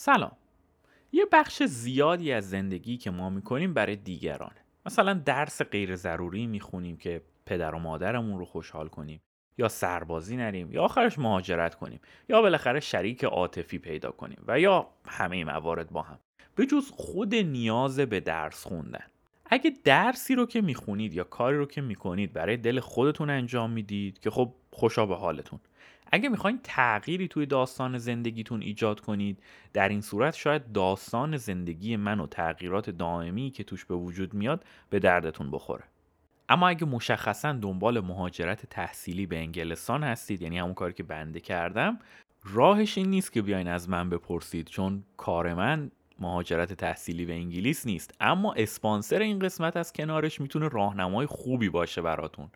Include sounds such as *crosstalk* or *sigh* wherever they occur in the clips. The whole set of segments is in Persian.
سلام. یه بخش زیادی از زندگی که ما می‌کنیم برای دیگرانه مثلا درس غیر ضروری می‌خونیم که پدر و مادرمون رو خوشحال کنیم یا سربازی نریم یا آخرش مهاجرت کنیم یا بالاخره شریک عاطفی پیدا کنیم و یا همه موارد با هم. به جز خود نیاز به درس خوندن. اگه درسی رو که می‌خونید یا کاری رو که می‌کنید برای دل خودتون انجام می‌دید که خب خوشا به حالتون. اگه می‌خواین تغییری توی داستان زندگیتون ایجاد کنید در این صورت شاید داستان زندگی من و تغییرات دائمی که توش به وجود میاد به دردتون بخوره. اما اگه مشخصا دنبال مهاجرت تحصیلی به انگلستان هستید یعنی همون کاری که بنده کردم راهش این نیست که بیاین از من بپرسید چون کار من مهاجرت تحصیلی به انگلیس نیست. اما اسپانسر این قسمت از کنارش می‌تونه راهنمای خوبی باشه براتون.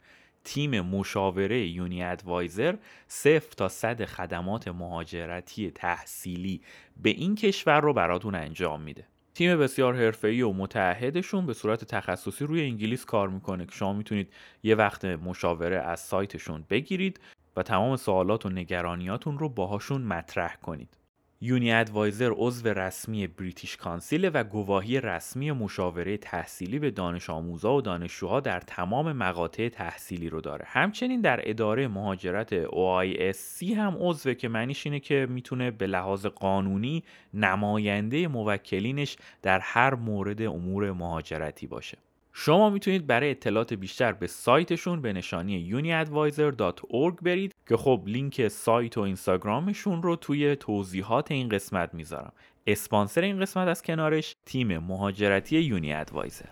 تیم مشاوره یونی ادوایزر صفر تا صد خدمات مهاجرتی تحصیلی به این کشور رو براتون انجام میده. تیم بسیار حرفه‌ای و متعهدشون به صورت تخصصی روی انگلیس کار می‌کنه که شما می‌تونید یه وقت مشاوره از سایتشون بگیرید و تمام سوالات و نگرانیاتون رو باهاشون مطرح کنید. یونی ادوایزر عضو رسمی بریتیش کانسیل و گواهی رسمی مشاوره تحصیلی به دانش آموزا و دانشجوها در تمام مقاطع تحصیلی رو داره. همچنین در اداره مهاجرت OISC هم عضوه که معنیش اینه که می‌تونه به لحاظ قانونی نماینده موکلینش در هر مورد امور مهاجرتی باشه. شما می‌تونید برای اطلاعات بیشتر به سایتشون به نشانی uniadvisor.org برید که خب لینک سایت و اینستاگرامشون رو توی توضیحات این قسمت می‌ذارم. اسپانسر این قسمت از کنارش تیم مهاجرتی یونی ادوایزر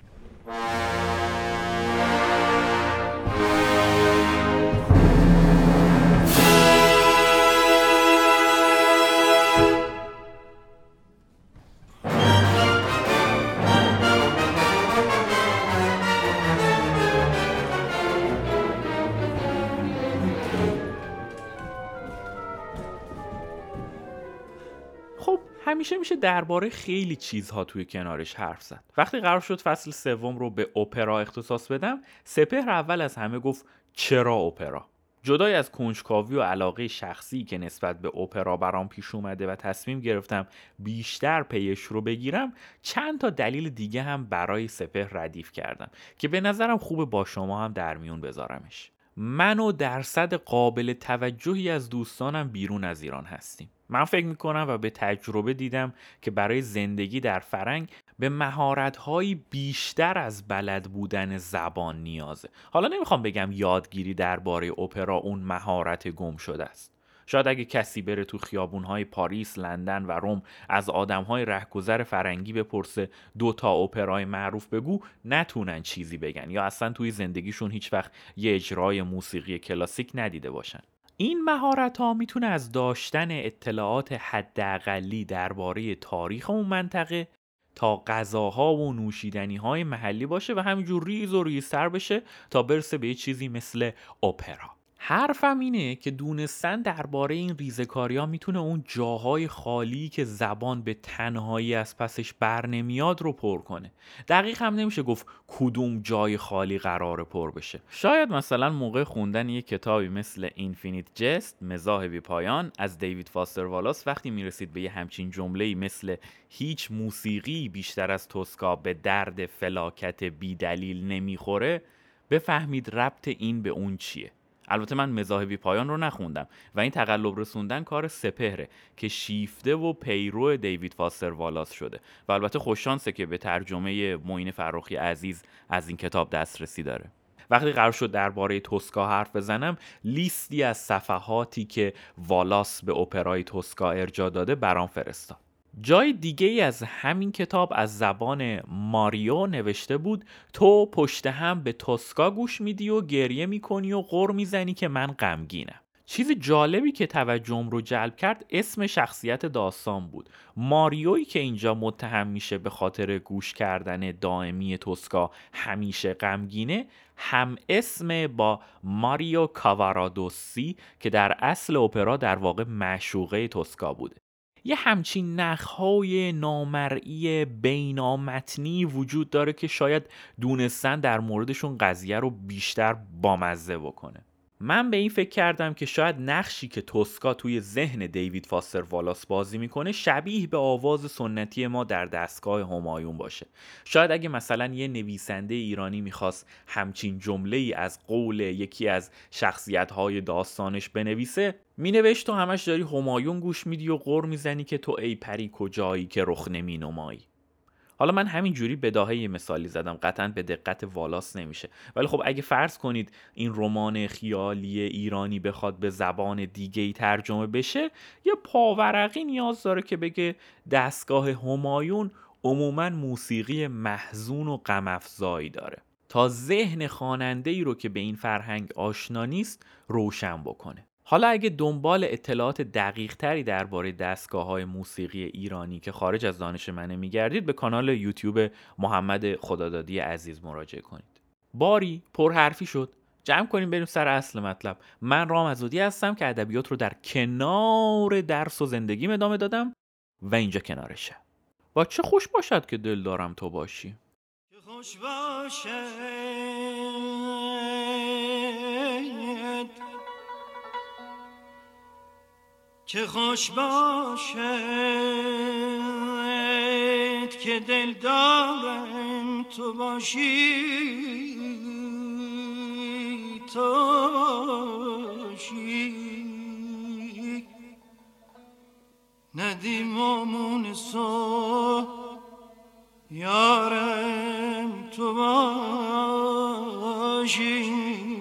درباره خیلی چیزها توی کنارش حرف زد. وقتی قرار شد فصل سوم رو به اپرا اختصاص بدم سپهر اول از همه گفت چرا اپرا؟ جدای از کنجکاوی و علاقه شخصی که نسبت به اپرا برام پیش اومده و تصمیم گرفتم بیشتر پیش رو بگیرم چند تا دلیل دیگه هم برای سپهر ردیف کردم که به نظرم خوب با شما هم در میون بذارمش. من و درصد قابل توجهی از دوستانم بیرون از ایران هستیم. من فکر می‌کنم و به تجربه دیدم که برای زندگی در فرنگ به مهارتهایی بیشتر از بلد بودن زبان نیازه. حالا نمی‌خوام بگم یادگیری درباره اپرا اون مهارت گم شده است. شاید اگه کسی بره تو خیابونهای پاریس، لندن و روم از آدمهای رهگذر فرنگی بپرسه دو تا اپرای معروف بگو نتونن چیزی بگن. یا اصلا توی زندگیشون هیچ وقت یه اجرای موسیقی کلاسیک ندیده باشن. این مهارت ها می‌تونه از داشتن اطلاعات حداقلی درباره تاریخ اون منطقه تا غذاها و نوشیدنی های محلی باشه و همینجور ریز و ریزتر بشه تا برسه به چیزی مثل اپرا. حرفم اینه که دونستن درباره این ریزکاری ها می‌تونه اون جاهای خالی که زبان به تنهایی از پسش بر نمیاد رو پر کنه. دقیق هم نمیشه گفت کدوم جای خالی قرار پر بشه. شاید مثلا موقع خوندن یک کتابی مثل Infinite Jest مزاح بی پایان از دیوید فاستر والاس وقتی می‌رسید به یه همچین جمله مثل هیچ موسیقی بیشتر از توسکا به درد فلاکت بی دلیل نمی‌خوره بفهمید ربط این به اون چیه. البته من مذاهبی پایان رو نخوندم و این تقلب رسوندن کار سپهره که شیفته و پیرو دیوید فاستر والاس شده و البته خوششانسه که به ترجمه معین فراخی عزیز از این کتاب دسترسی داره. وقتی قرار شد درباره توسکا حرف بزنم لیستی از صفحاتی که والاس به اپرای توسکا ارجا داده برام فرستاد. جای دیگه ای از همین کتاب از زبان ماریو نوشته بود تو پشت هم به توسکا گوش میدی و گریه می‌کنی و غر می‌زنی که من غمگینم. چیز جالبی که توجهم رو جلب کرد اسم شخصیت داستان بود. ماریویی که اینجا متهم میشه به خاطر گوش کردن دائمی توسکا همیشه غمگینه هم اسم با ماریو کاوارادوسی که در اصل اپرا در واقع معشوقه توسکا بوده یه همچین نخهای نامرئی بینامتنی وجود داره که شاید دونستن در موردشون قضیه رو بیشتر بامزه بکنه. من به این فکر کردم که شاید نقشی که توسکا توی ذهن دیوید فاستر والاس بازی می‌کنه شبیه به آواز سنتی ما در دستگاه همایون باشه. شاید اگه مثلا یه نویسنده ایرانی می‌خواست همچین جمله ای از قول یکی از شخصیت های داستانش بنویسه مینوشت تو همش داری همایون گوش میدی و غور می‌زنی که تو ای پری کجایی که رخ نمینمایی. حالا من همین جوری بداهه یه مثالی زدم. قطعا به دقت والاس نمیشه. ولی خب اگه فرض کنید این رمان خیالی ایرانی بخواد به زبان دیگه ای ترجمه بشه یه پاورقی نیاز داره که بگه دستگاه همایون عموما موسیقی محزون و غمافزایی داره. تا ذهن خواننده ای رو که به این فرهنگ آشنا نیست روشن بکنه. حالا اگه دنبال اطلاعات دقیق تری درباره دستگاه های موسیقی ایرانی که خارج از دانش منه میگردید به کانال یوتیوب محمد خدادادی عزیز مراجعه کنید. باری پرحرفی شد. جمع کنیم بریم سر اصل مطلب. من رام ازودی هستم که ادبیات رو در کنار درس و زندگی ادامه دادم و اینجا کنارشه. با چه خوش باشد که دل دارم تو باشی. خوش چه خوش باشد که دل دارم تو باشی تو باشی. ندیم آمون سو یارم تو باشی.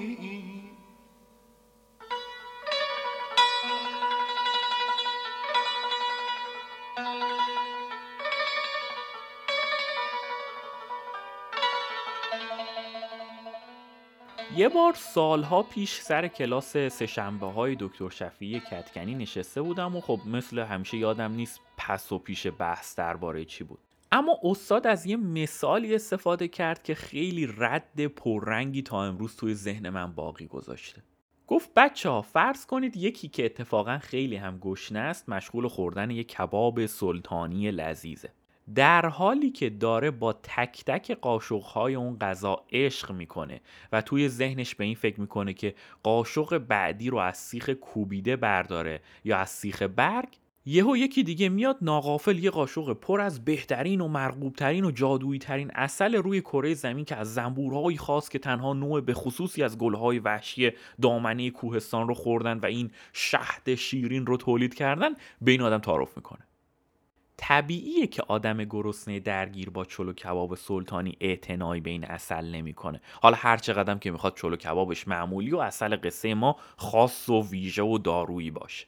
یه بار سالها پیش سر کلاس سهشنبه های دکتر شفیعی کتکنی نشسته بودم و خب مثل همیشه یادم نیست پس و پیش بحث درباره چی بود. اما استاد از یه مثالی استفاده کرد که خیلی رد پررنگی تا امروز توی ذهن من باقی گذاشته. گفت بچه ها فرض کنید یکی که اتفاقا خیلی هم گشنه است مشغول خوردن یک کباب سلطانی لذیذه. در حالی که داره با تک تک قاشقهای اون غذا عشق می‌کنه و توی ذهنش به این فکر می‌کنه که قاشق بعدی رو از سیخ کوبیده برداره یا از سیخ برگ یهو یکی دیگه میاد ناقافل یه قاشق پر از بهترین و مرغوبترین و جادویی ترین اصل روی کره زمین که از زنبورهایی خاص که تنها نوع به خصوصی از گلهای وحشی دامنه کوهستان رو خوردن و این شهد شیرین رو تولید کردن به این آدم تعارف می‌کنه. طبیعیه که آدم گرسنه درگیر با چلو کباب سلطانی اعتنایی به این اصل نمی‌کنه. حالا هر چقدر که می‌خواد چلو کبابش معمولی و اصل قصه ما خاص و ویژه و دارویی باشه.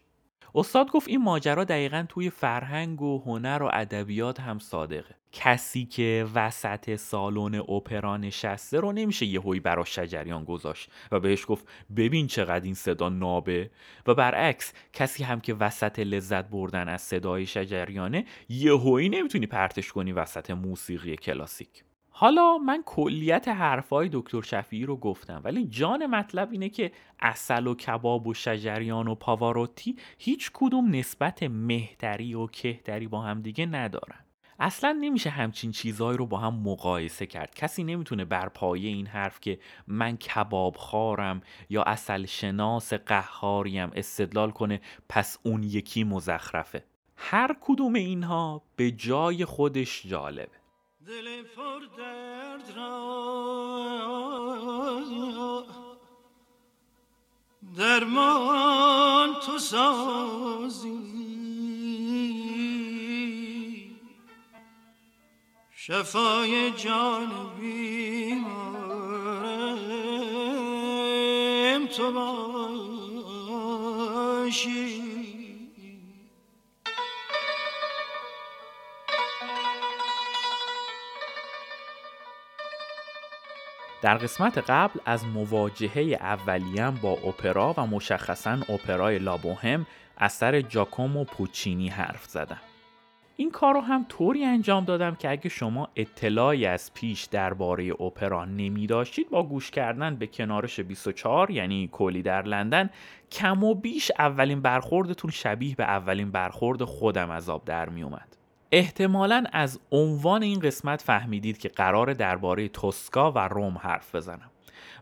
استاد گفت این ماجرا دقیقا توی فرهنگ و هنر و ادبیات هم صادقه. کسی که وسط سالن اپرا نشسته رو نمیشه یهویی برا شجریان گذاشت و بهش گفت ببین چقدر این صدا نابه. و برعکس کسی هم که وسط لذت بردن از صدای شجریانه یهویی نمی‌تونی پرتش کنی وسط موسیقی کلاسیک. حالا من کلیت حرفای دکتر شفیعی رو گفتم ولی جان مطلب اینه که اصل و کباب و شجریان و پاواروتی هیچ کدوم نسبت مهتری و کهتری با هم دیگه ندارن. اصلا نمیشه همچین چیزهایی رو با هم مقایسه کرد. کسی نمی‌تونه بر پایه این حرف که من کباب خارم یا اصل شناس قهاریم استدلال کنه پس اون یکی مزخرفه. هر کدوم اینها به جای خودش جالبه. دل پر درد را. درمان تو سازی. شفای جان بیمارم تو باشی. در قسمت قبل از مواجهه اولیم با اپرا و مشخصا اپرای لابوهم اثر جاکومو پوچینی حرف زدم. این کار رو هم طوری انجام دادم که اگه شما اطلاعی از پیش درباره اپرا نمی داشتید با گوش کردن به کنارش 24 یعنی کلی در لندن کم و بیش اولین برخوردتون شبیه به اولین برخورد خودم از آب در می اومد. احتمالا از عنوان این قسمت فهمیدید که قرار درباره توسکا و روم حرف بزنم.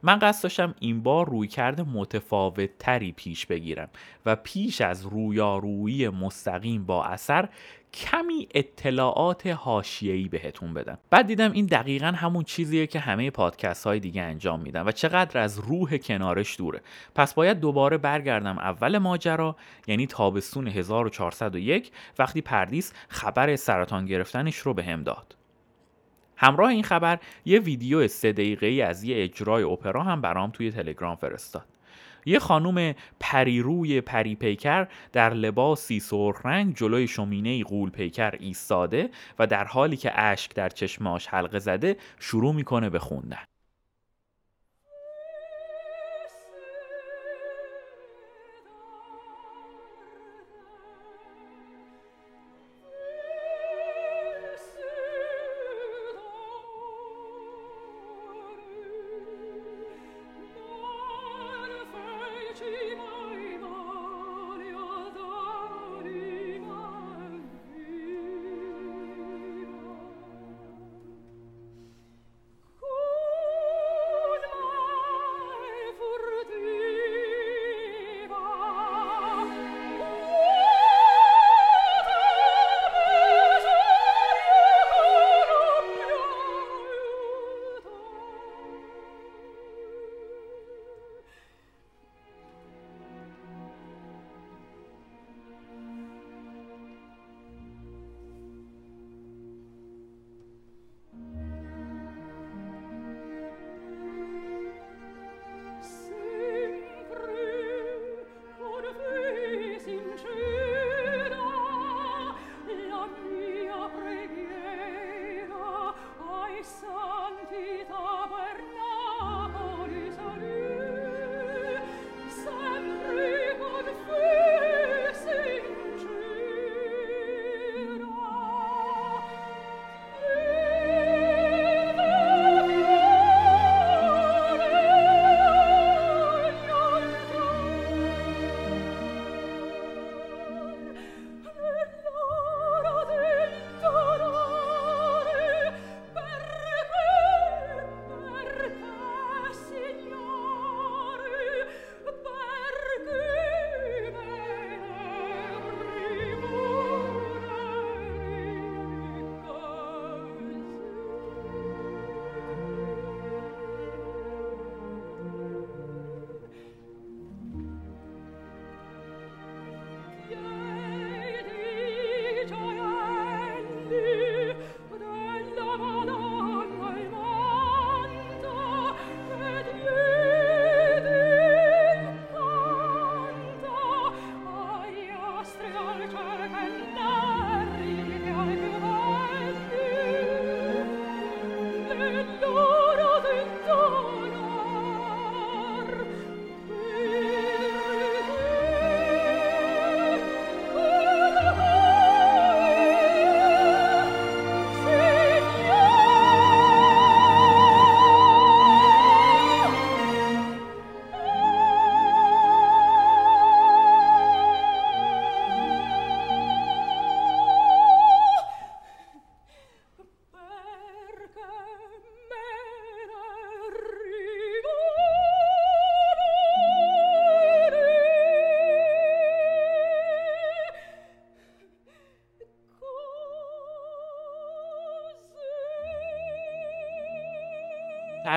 من قصد داشتم این بار روی کرده متفاوت تری پیش بگیرم و پیش از رویارویی مستقیم با اثر کمی اطلاعات حاشیه‌ای بهتون بدم. بعد دیدم این دقیقا همون چیزیه که همه پادکست های دیگه انجام میدن و چقدر از روح کنارش دوره. پس باید دوباره برگردم اول ماجرا یعنی تابستون 1401 وقتی پردیس خبر سرطان گرفتنش رو به هم داد. همراه این خبر یه ویدیو سه دقیقه از یه اجرای اپرا هم برام توی تلگرام فرستاد. یه خانوم پریروی پری پیکر در لباسی سرخ رنگ جلوی شومینه قول پیکر ایستاده و در حالی که اشک در چشماش حلقه زده شروع می‌کنه به خوندن.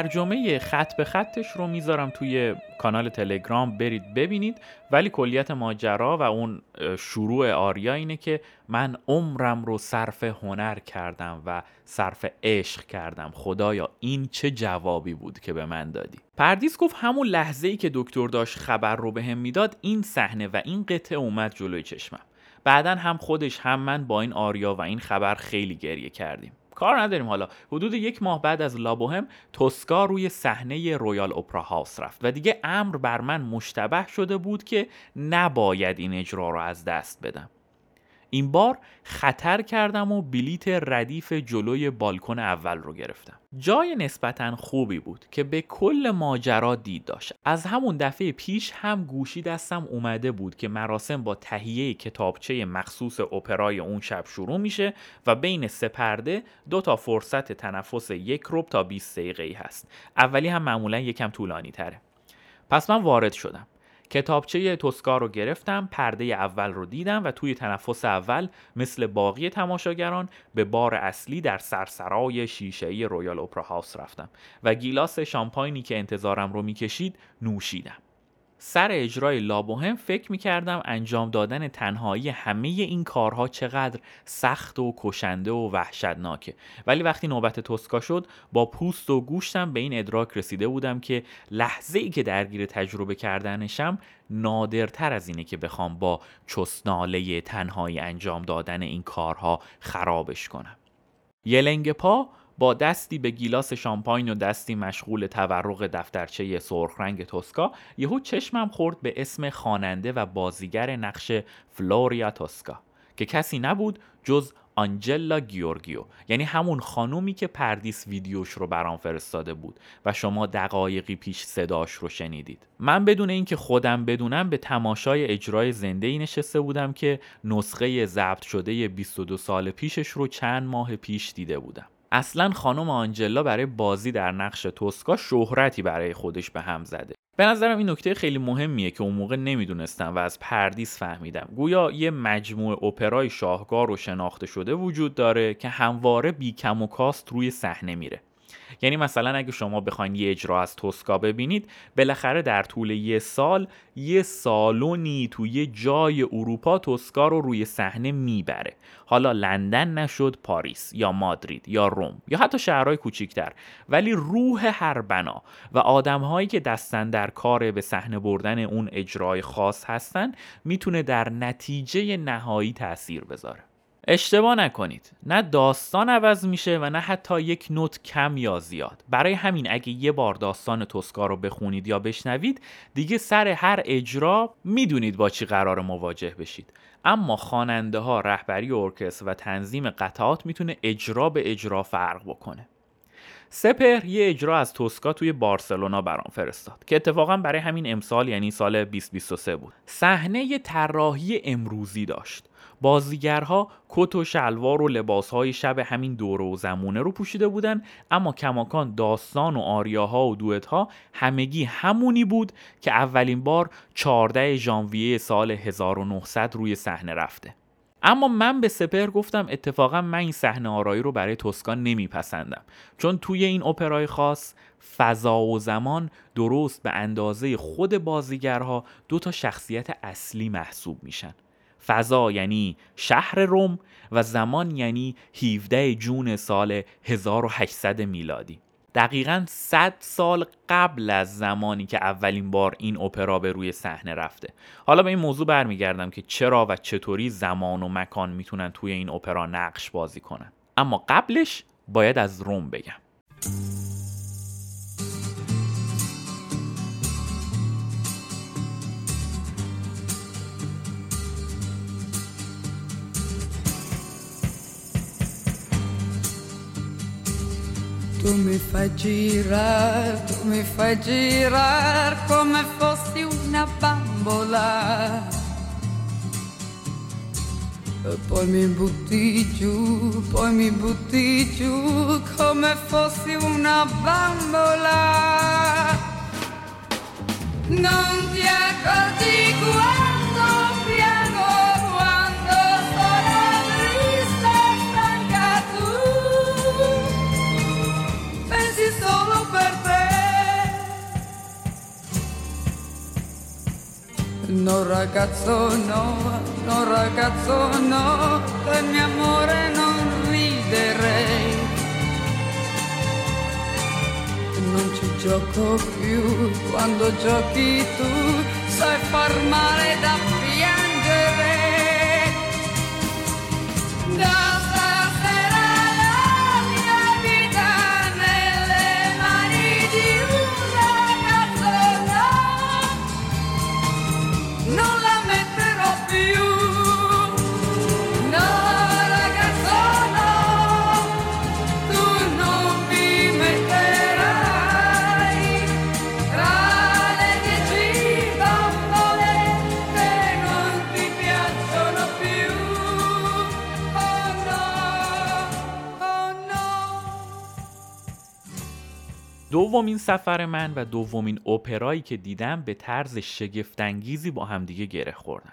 ترجمه خط به خطش رو می‌ذارم توی کانال تلگرام برید ببینید. ولی کلیت ماجرا و اون شروع آریا اینه که من عمرم رو صرف هنر کردم و صرف عشق کردم. خدایا این چه جوابی بود که به من دادی؟ پردیس گفت همون لحظه ای که دکتر داشت خبر رو به هم می‌داد این صحنه و این قطعه اومد جلوی چشمم. بعدا هم خودش هم من با این آریا و این خبر خیلی گریه کردیم. کار نداریم. حالا حدود یک ماه بعد از لابوهم توسکا روی صحنه رویال اپرا هاوس رفت و دیگه امر بر من مشتبه شده بود که نباید این اجرا رو از دست بدم. این بار خطر کردم و بلیت ردیف جلوی بالکن اول رو گرفتم. جای نسبتا خوبی بود که به کل ماجرا دید داشت. از همون دفعه پیش هم گوشی دستم اومده بود که مراسم با تهیه کتابچه مخصوص اپرای اون شب شروع میشه و بین سه پرده دو تا فرصت تنفس یک ربع تا 20 دقیقه هست. اولی هم معمولا یکم طولانی تره پس من وارد شدم. کتابچه توسکا رو گرفتم پرده اول رو دیدم و توی تنفس اول مثل باقی تماشاگران به بار اصلی در سرسرای شیشه‌ای Royal Opera House رفتم و گیلاس شامپاینی که انتظارم رو می‌کشید نوشیدم. سر اجرای لابوهم فکر می‌کردم انجام دادن تنهایی همه این کارها چقدر سخت و کشنده و وحشتناکه. ولی وقتی نوبت توسکا شد با پوست و گوشتم به این ادراک رسیده بودم که لحظه ای که درگیر تجربه کردنشم نادرتر از اینه که بخوام با چسناله تنهایی انجام دادن این کارها خرابش کنم. یلنگ پا با دستی به گیلاس شامپاین و دستی مشغول تورق دفترچه سرخ رنگ توسکا یهو چشمم خورد به اسم خواننده و بازیگر نقش فلوریا توسکا که کسی نبود جز آنجلا گیورگیو یعنی همون خانومی که پردیس ویدیوش رو برام فرستاده بود و شما دقایقی پیش صداش رو شنیدید. من بدون اینکه خودم بدونم به تماشای اجرای زنده ای نشسته بودم که نسخه ضبط شده 22 سال پیشش رو چند ماه پیش دیده بودم. اصلا خانم آنجلا برای بازی در نقش توسکا شهرتی برای خودش به هم زده. به نظرم این نکته خیلی مهمیه که اون موقع نمی‌دونستم و از پردیس فهمیدم. گویا یه مجموعه اپرای شاهکار و شناخته شده وجود داره که همواره بی کم و کاست روی صحنه میره. یعنی مثلا اگه شما بخواین یه اجرا از توسکا ببینید بالاخره در طول یه سال یه سالونی تو یه جای اروپا توسکا رو روی صحنه می‌بره. حالا لندن نشد پاریس یا مادرید یا روم یا حتی شهرهای کوچیکتر. ولی روح هر بنا و آدمهایی که دستن در کار به صحنه بردن اون اجرای خاص هستن می‌تونه در نتیجه نهایی تاثیر بذاره. اشتباه نکنید. نه داستان عوض میشه و نه حتی یک نوت کم یا زیاد. برای همین اگه یه بار داستان توسکا رو بخونید یا بشنوید دیگه سر هر اجرا می‌دونید با چی قرار مواجه بشید. اما خواننده ها رهبری ارکستر و تنظیم قطعات می‌تونه اجرا به اجرا فرق بکنه. سپر یه اجرا از توسکا توی بارسلونا برام فرستاد که اتفاقا برای همین امسال یعنی سال 2023 بود. صحنه طراحی امروزی داشت. بازیگرها کت و شلوار و لباسهای شب همین دوره و زمونه رو پوشیده بودن اما کماکان داستان و آریاها و دوتها همگی همونی بود که اولین بار 14 ژانویه سال 1900 روی صحنه رفته. اما من به سپر گفتم اتفاقا من این صحنه آرایی رو برای توسکان نمیپسندم. چون توی این اپرای خاص فضا و زمان درست به اندازه خود بازیگرها دو تا شخصیت اصلی محسوب میشن. فضا یعنی شهر روم و زمان یعنی 17 جون سال 1800 میلادی. دقیقا 100 سال قبل از زمانی که اولین بار این اپرا به روی صحنه رفته. حالا به این موضوع برمیگردم که چرا و چطوری زمان و مکان می‌تونن توی این اپرا نقش بازی کنن. اما قبلش باید از روم بگم. Tu mi fai girare, tu mi fai girare come fossi una bambola. E poi mi butti giù, poi mi butti giù come fossi una bambola. Non ti accorgi quando piano, No ragazzo no, no ragazzo no, del mio amore non riderei. Non ci gioco più, quando giochi tu sai far male da piangere. دومین سفر من و دومین اپرایی که دیدم به طرز شگفتانگیزی با همدیگه گره خوردن.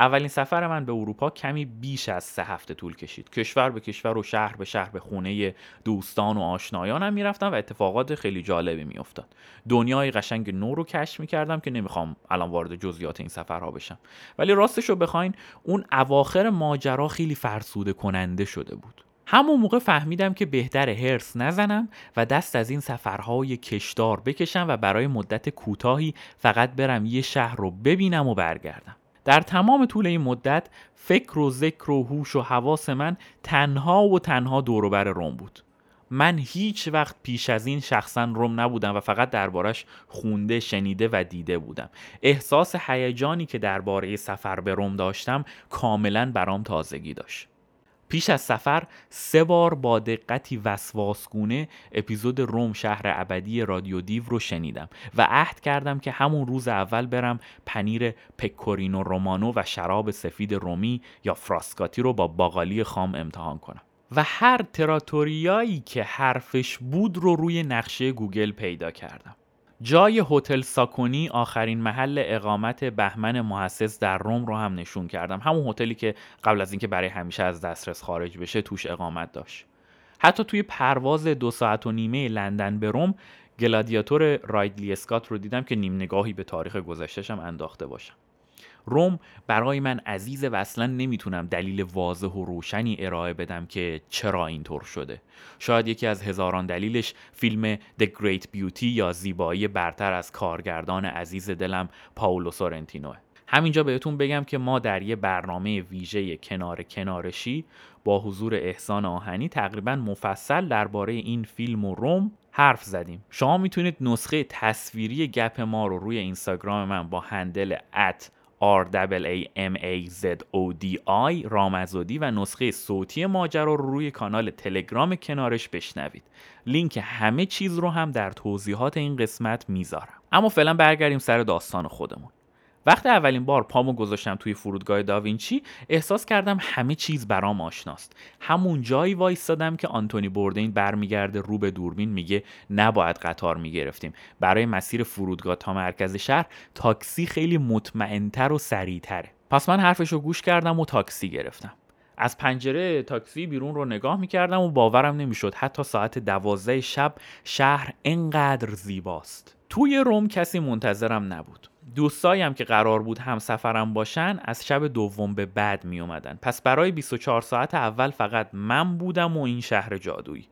اولین سفر من به اروپا کمی بیش از سه هفته طول کشید. کشور به کشور و شهر به شهر به خونه دوستان و آشنایانم می‌رفتم و اتفاقات خیلی جالبی میافتاد. دنیای قشنگ نو رو کشف می‌کردم که نمی‌خوام الان وارد جزئیات این سفرها بشم. ولی راستش رو بخواین اون اواخر ماجرا خیلی فرسوده کننده شده بود. همون موقع فهمیدم که بهتر هرس نزنم و دست از این سفرهای کشدار بکشم و برای مدت کوتاهی فقط برم یه شهر رو ببینم و برگردم. در تمام طول این مدت فکر و ذکر و هوش و حواس من تنها و تنها دوروبر روم بود. من هیچ وقت پیش از این شخصا روم نبودم و فقط دربارش خونده شنیده و دیده بودم. احساس هیجانی که درباره سفر به روم داشتم کاملا برام تازگی داشت. پیش از سفر سه بار با دقتی وسواسگونه اپیزود روم شهر ابدی رادیو دیو رو شنیدم و عهد کردم که همون روز اول برم پنیر پکورینو رومانو و شراب سفید رومی یا فراسکاتی رو با باقالی خام امتحان کنم. و هر تراتوریایی که حرفش بود رو روی نقشه گوگل پیدا کردم. جای هتل ساکونی آخرین محل اقامت بهمن محسس در روم رو هم نشون کردم. همون هتلی که قبل از اینکه برای همیشه از دسترس خارج بشه توش اقامت داشت. حتی توی پرواز دو ساعت و نیمه لندن به روم گلادیاتور رایدلی اسکات رو دیدم که نیم نگاهی به تاریخ گذشتهشم انداخته باشم. روم برای من عزیز و اصلا نمی‌تونم دلیل واضح و روشنی ارائه بدم که چرا اینطور شده. شاید یکی از هزاران دلیلش فیلم The Great Beauty یا زیبایی برتر از کارگردان عزیز دلم پاولو سورنتینوه. همینجا بهتون بگم که ما در یه برنامه ویژه کنار کنارشی با حضور احسان آهنی تقریبا مفصل درباره این فیلم و روم حرف زدیم. شما می‌تونید نسخه تصویری گپ ما رو روی اینستاگرام من با هندل ات R A M A Z O D I رامزودی و نسخه صوتی ماجرا رو روی کانال تلگرام کنارش بشنوید. لینک همه چیز رو هم در توضیحات این قسمت می‌ذارم. اما فعلا برگردیم سر داستان خودمون. وقتی اولین بار پامو گذاشتم توی فرودگاه داوینچی احساس کردم همه چیز برام آشناست. همون جایی وایستادم که آنتونی بوردین برمیگرده رو به دوربین میگه نباید قطار می‌گرفتیم. برای مسیر فرودگاه تا مرکز شهر تاکسی خیلی مطمئنتر و سریعتره. پس من حرفش رو گوش کردم و تاکسی گرفتم. از پنجره تاکسی بیرون رو نگاه می‌کردم و باورم نمی‌شد حتی ساعت دوازده شب شهر انقدر زیباست. توی روم کسی منتظرم نبود. دوستایم که قرار بود هم سفرم باشن از شب دوم به بعد می اومدن پس برای 24 ساعت اول فقط من بودم و این شهر جادویی.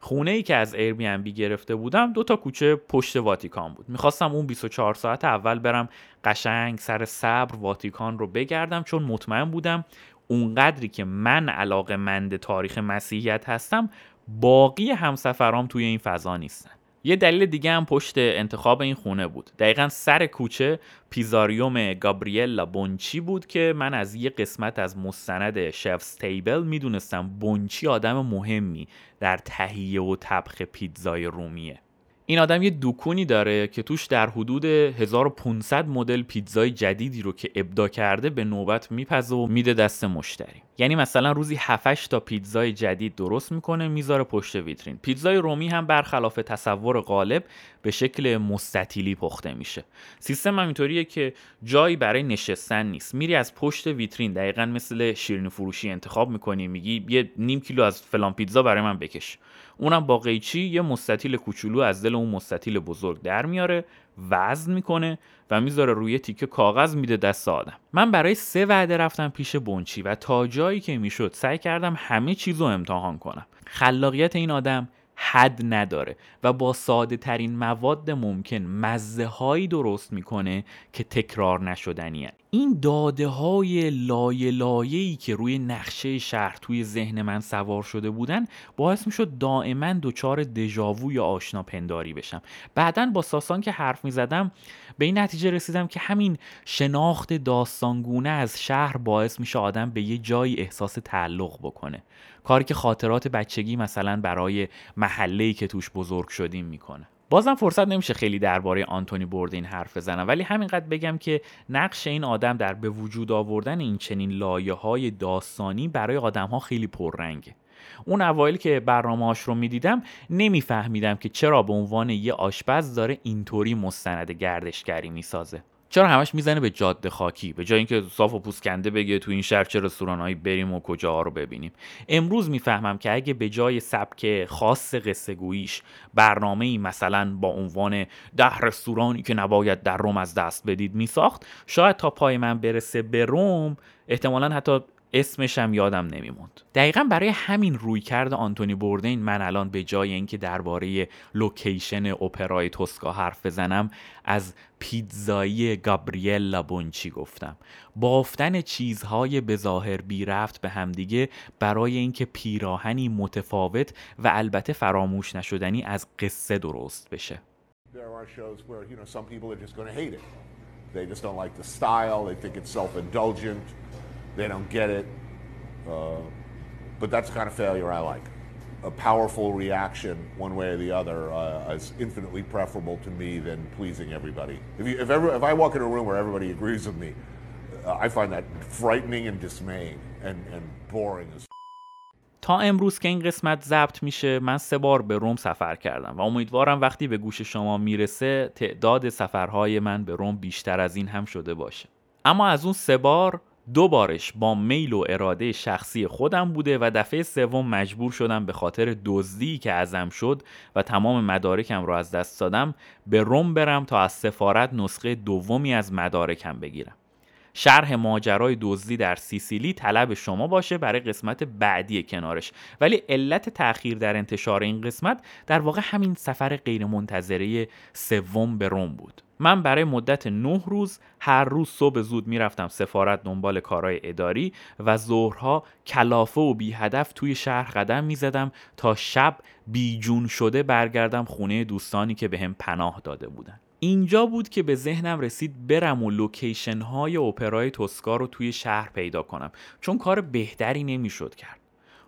خونه ای که از بی گرفته بودم دو تا کوچه پشت واتیکان بود. می‌خواستم اون 24 ساعت اول برم قشنگ سر صبر واتیکان رو بگردم چون مطمئن بودم اونقدری که من علاقه مند تاریخ مسیحیت هستم باقی همسفرام توی این فضا نیستن. یه دلیل دیگه هم پشت انتخاب این خونه بود. دقیقا سر کوچه پیزاریوم گابریلا بونچی بود که من از یه قسمت از مستند شفز تیبل می‌دونستم بونچی آدم مهمی در تهیه و طبخ پیتزای رومیه. این آدم یه دکونی داره که توش در حدود 1500 مدل پیتزای جدیدی رو که ابدا کرده به نوبت میپزه و میده دست مشتری. یعنی مثلا روزی 7 تا پیتزای جدید درست می‌کنه می‌ذاره پشت ویترین. پیتزای رومی هم برخلاف تصور غالب به شکل مستطیلی پخته میشه. سیستم هم اینطوریه که جایی برای نشستن نیست. میری از پشت ویترین دقیقا مثل شیرینی فروشی انتخاب می‌کنی میگی یه نیم کیلو از فلان پیتزا برای من بکش. اونم با قیچی یه مستطیل کوچولو از دل اون مستطیل بزرگ در میاره وزن می‌کنه و می‌ذاره روی تیکه کاغذ میده دست آدم. من برای سه وعده رفتم پیش بونچی و تا جایی که می‌شد سعی کردم همه چیز رو امتحان کنم. خلاقیت این آدم حد نداره و با ساده ترین مواد ممکن مزه هایی درست می‌کنه که تکرار نشدنی این داده های لایه لایه‌ای که روی نقشه شهر توی ذهن من سوار شده بودن باعث می‌شد دائما دچار دژاوو یا آشنا پنداری بشم. بعدا با ساسان که حرف می زدم به این نتیجه رسیدم که همین شناخت داستانگونه از شهر باعث میشه آدم به یه جایی احساس تعلق بکنه. کاری که خاطرات بچگی مثلا برای محله‌ای که توش بزرگ شدیم می‌کنه. بازم فرصت نمیشه خیلی درباره آنتونی بوردین حرف بزنم ولی همینقدر بگم که نقش این آدم در به وجود آوردن این چنین لایه های داستانی برای آدم ها خیلی پررنگه. اون اوایل که برنامه‌هاش رو می‌دیدم نمیفهمیدم که چرا به عنوان یه آشپز داره اینطوری مستند گردشگری می‌سازه. چرا همش می‌زنه به جاده خاکی؟ به جای اینکه صاف و پوسکنده بگه تو این شهر چه رستورانهایی بریم و کجاها رو ببینیم. امروز می‌فهمم که اگه به جای سبک خاص قصه گوییش برنامه ای مثلا با عنوان ده رستورانی که نباید در روم از دست بدید میساخت شاید تا پای من برسه به روم احتمالا حتی اسمش هم یادم نمیموند. دقیقا برای همین رویکرد آنتونی بوردین من الان به جای اینکه درباره لوکیشن اپرای توسکا حرف بزنم از پیتزای گابریله بونچی گفتم. بافتن چیزهای به ظاهر بی رفت به همدیگه برای اینکه پیراهنی متفاوت و البته فراموش نشدنی از قصه درست بشه. There They just don't like the style. They think it's self-indulgent. They don't get it. Uh, but that's the kind of failure I like. A powerful reaction, one way or the other, uh, is infinitely preferable to me than pleasing everybody. If, you, if, ever, if I walk in a room where everybody agrees with me, uh, I find that frightening and dismaying and, and boring as *laughs* تا امروز که این قسمت ضبط میشه من سه بار به روم سفر کردم و امیدوارم وقتی به گوش شما میرسه تعداد سفرهای من به روم بیشتر از این هم شده باشه اما از اون سه بار دو بارش با میل و اراده شخصی خودم بوده و دفعه سوم مجبور شدم به خاطر دزدی که ازم شد و تمام مدارکم رو از دست دادم به روم برم تا از سفارت نسخه دومی از مدارکم بگیرم. شرح ماجرای دزدی در سیسیلی طلب شما باشه برای قسمت بعدی کنارش. ولی علت تاخیر در انتشار این قسمت در واقع همین سفر غیرمنتظره سوم به روم بود. من برای مدت نه روز هر روز صبح زود می‌رفتم سفارت دنبال کارهای اداری و ظهرها کلافه و بی هدف توی شهر قدم می‌زدم تا شب بیجون شده برگردم خونه دوستانی که به هم پناه داده بودن. اینجا بود که به ذهنم رسید برم و لوکیشن های اپرای توسکا رو توی شهر پیدا کنم چون کار بهتری نمی‌شد کرد.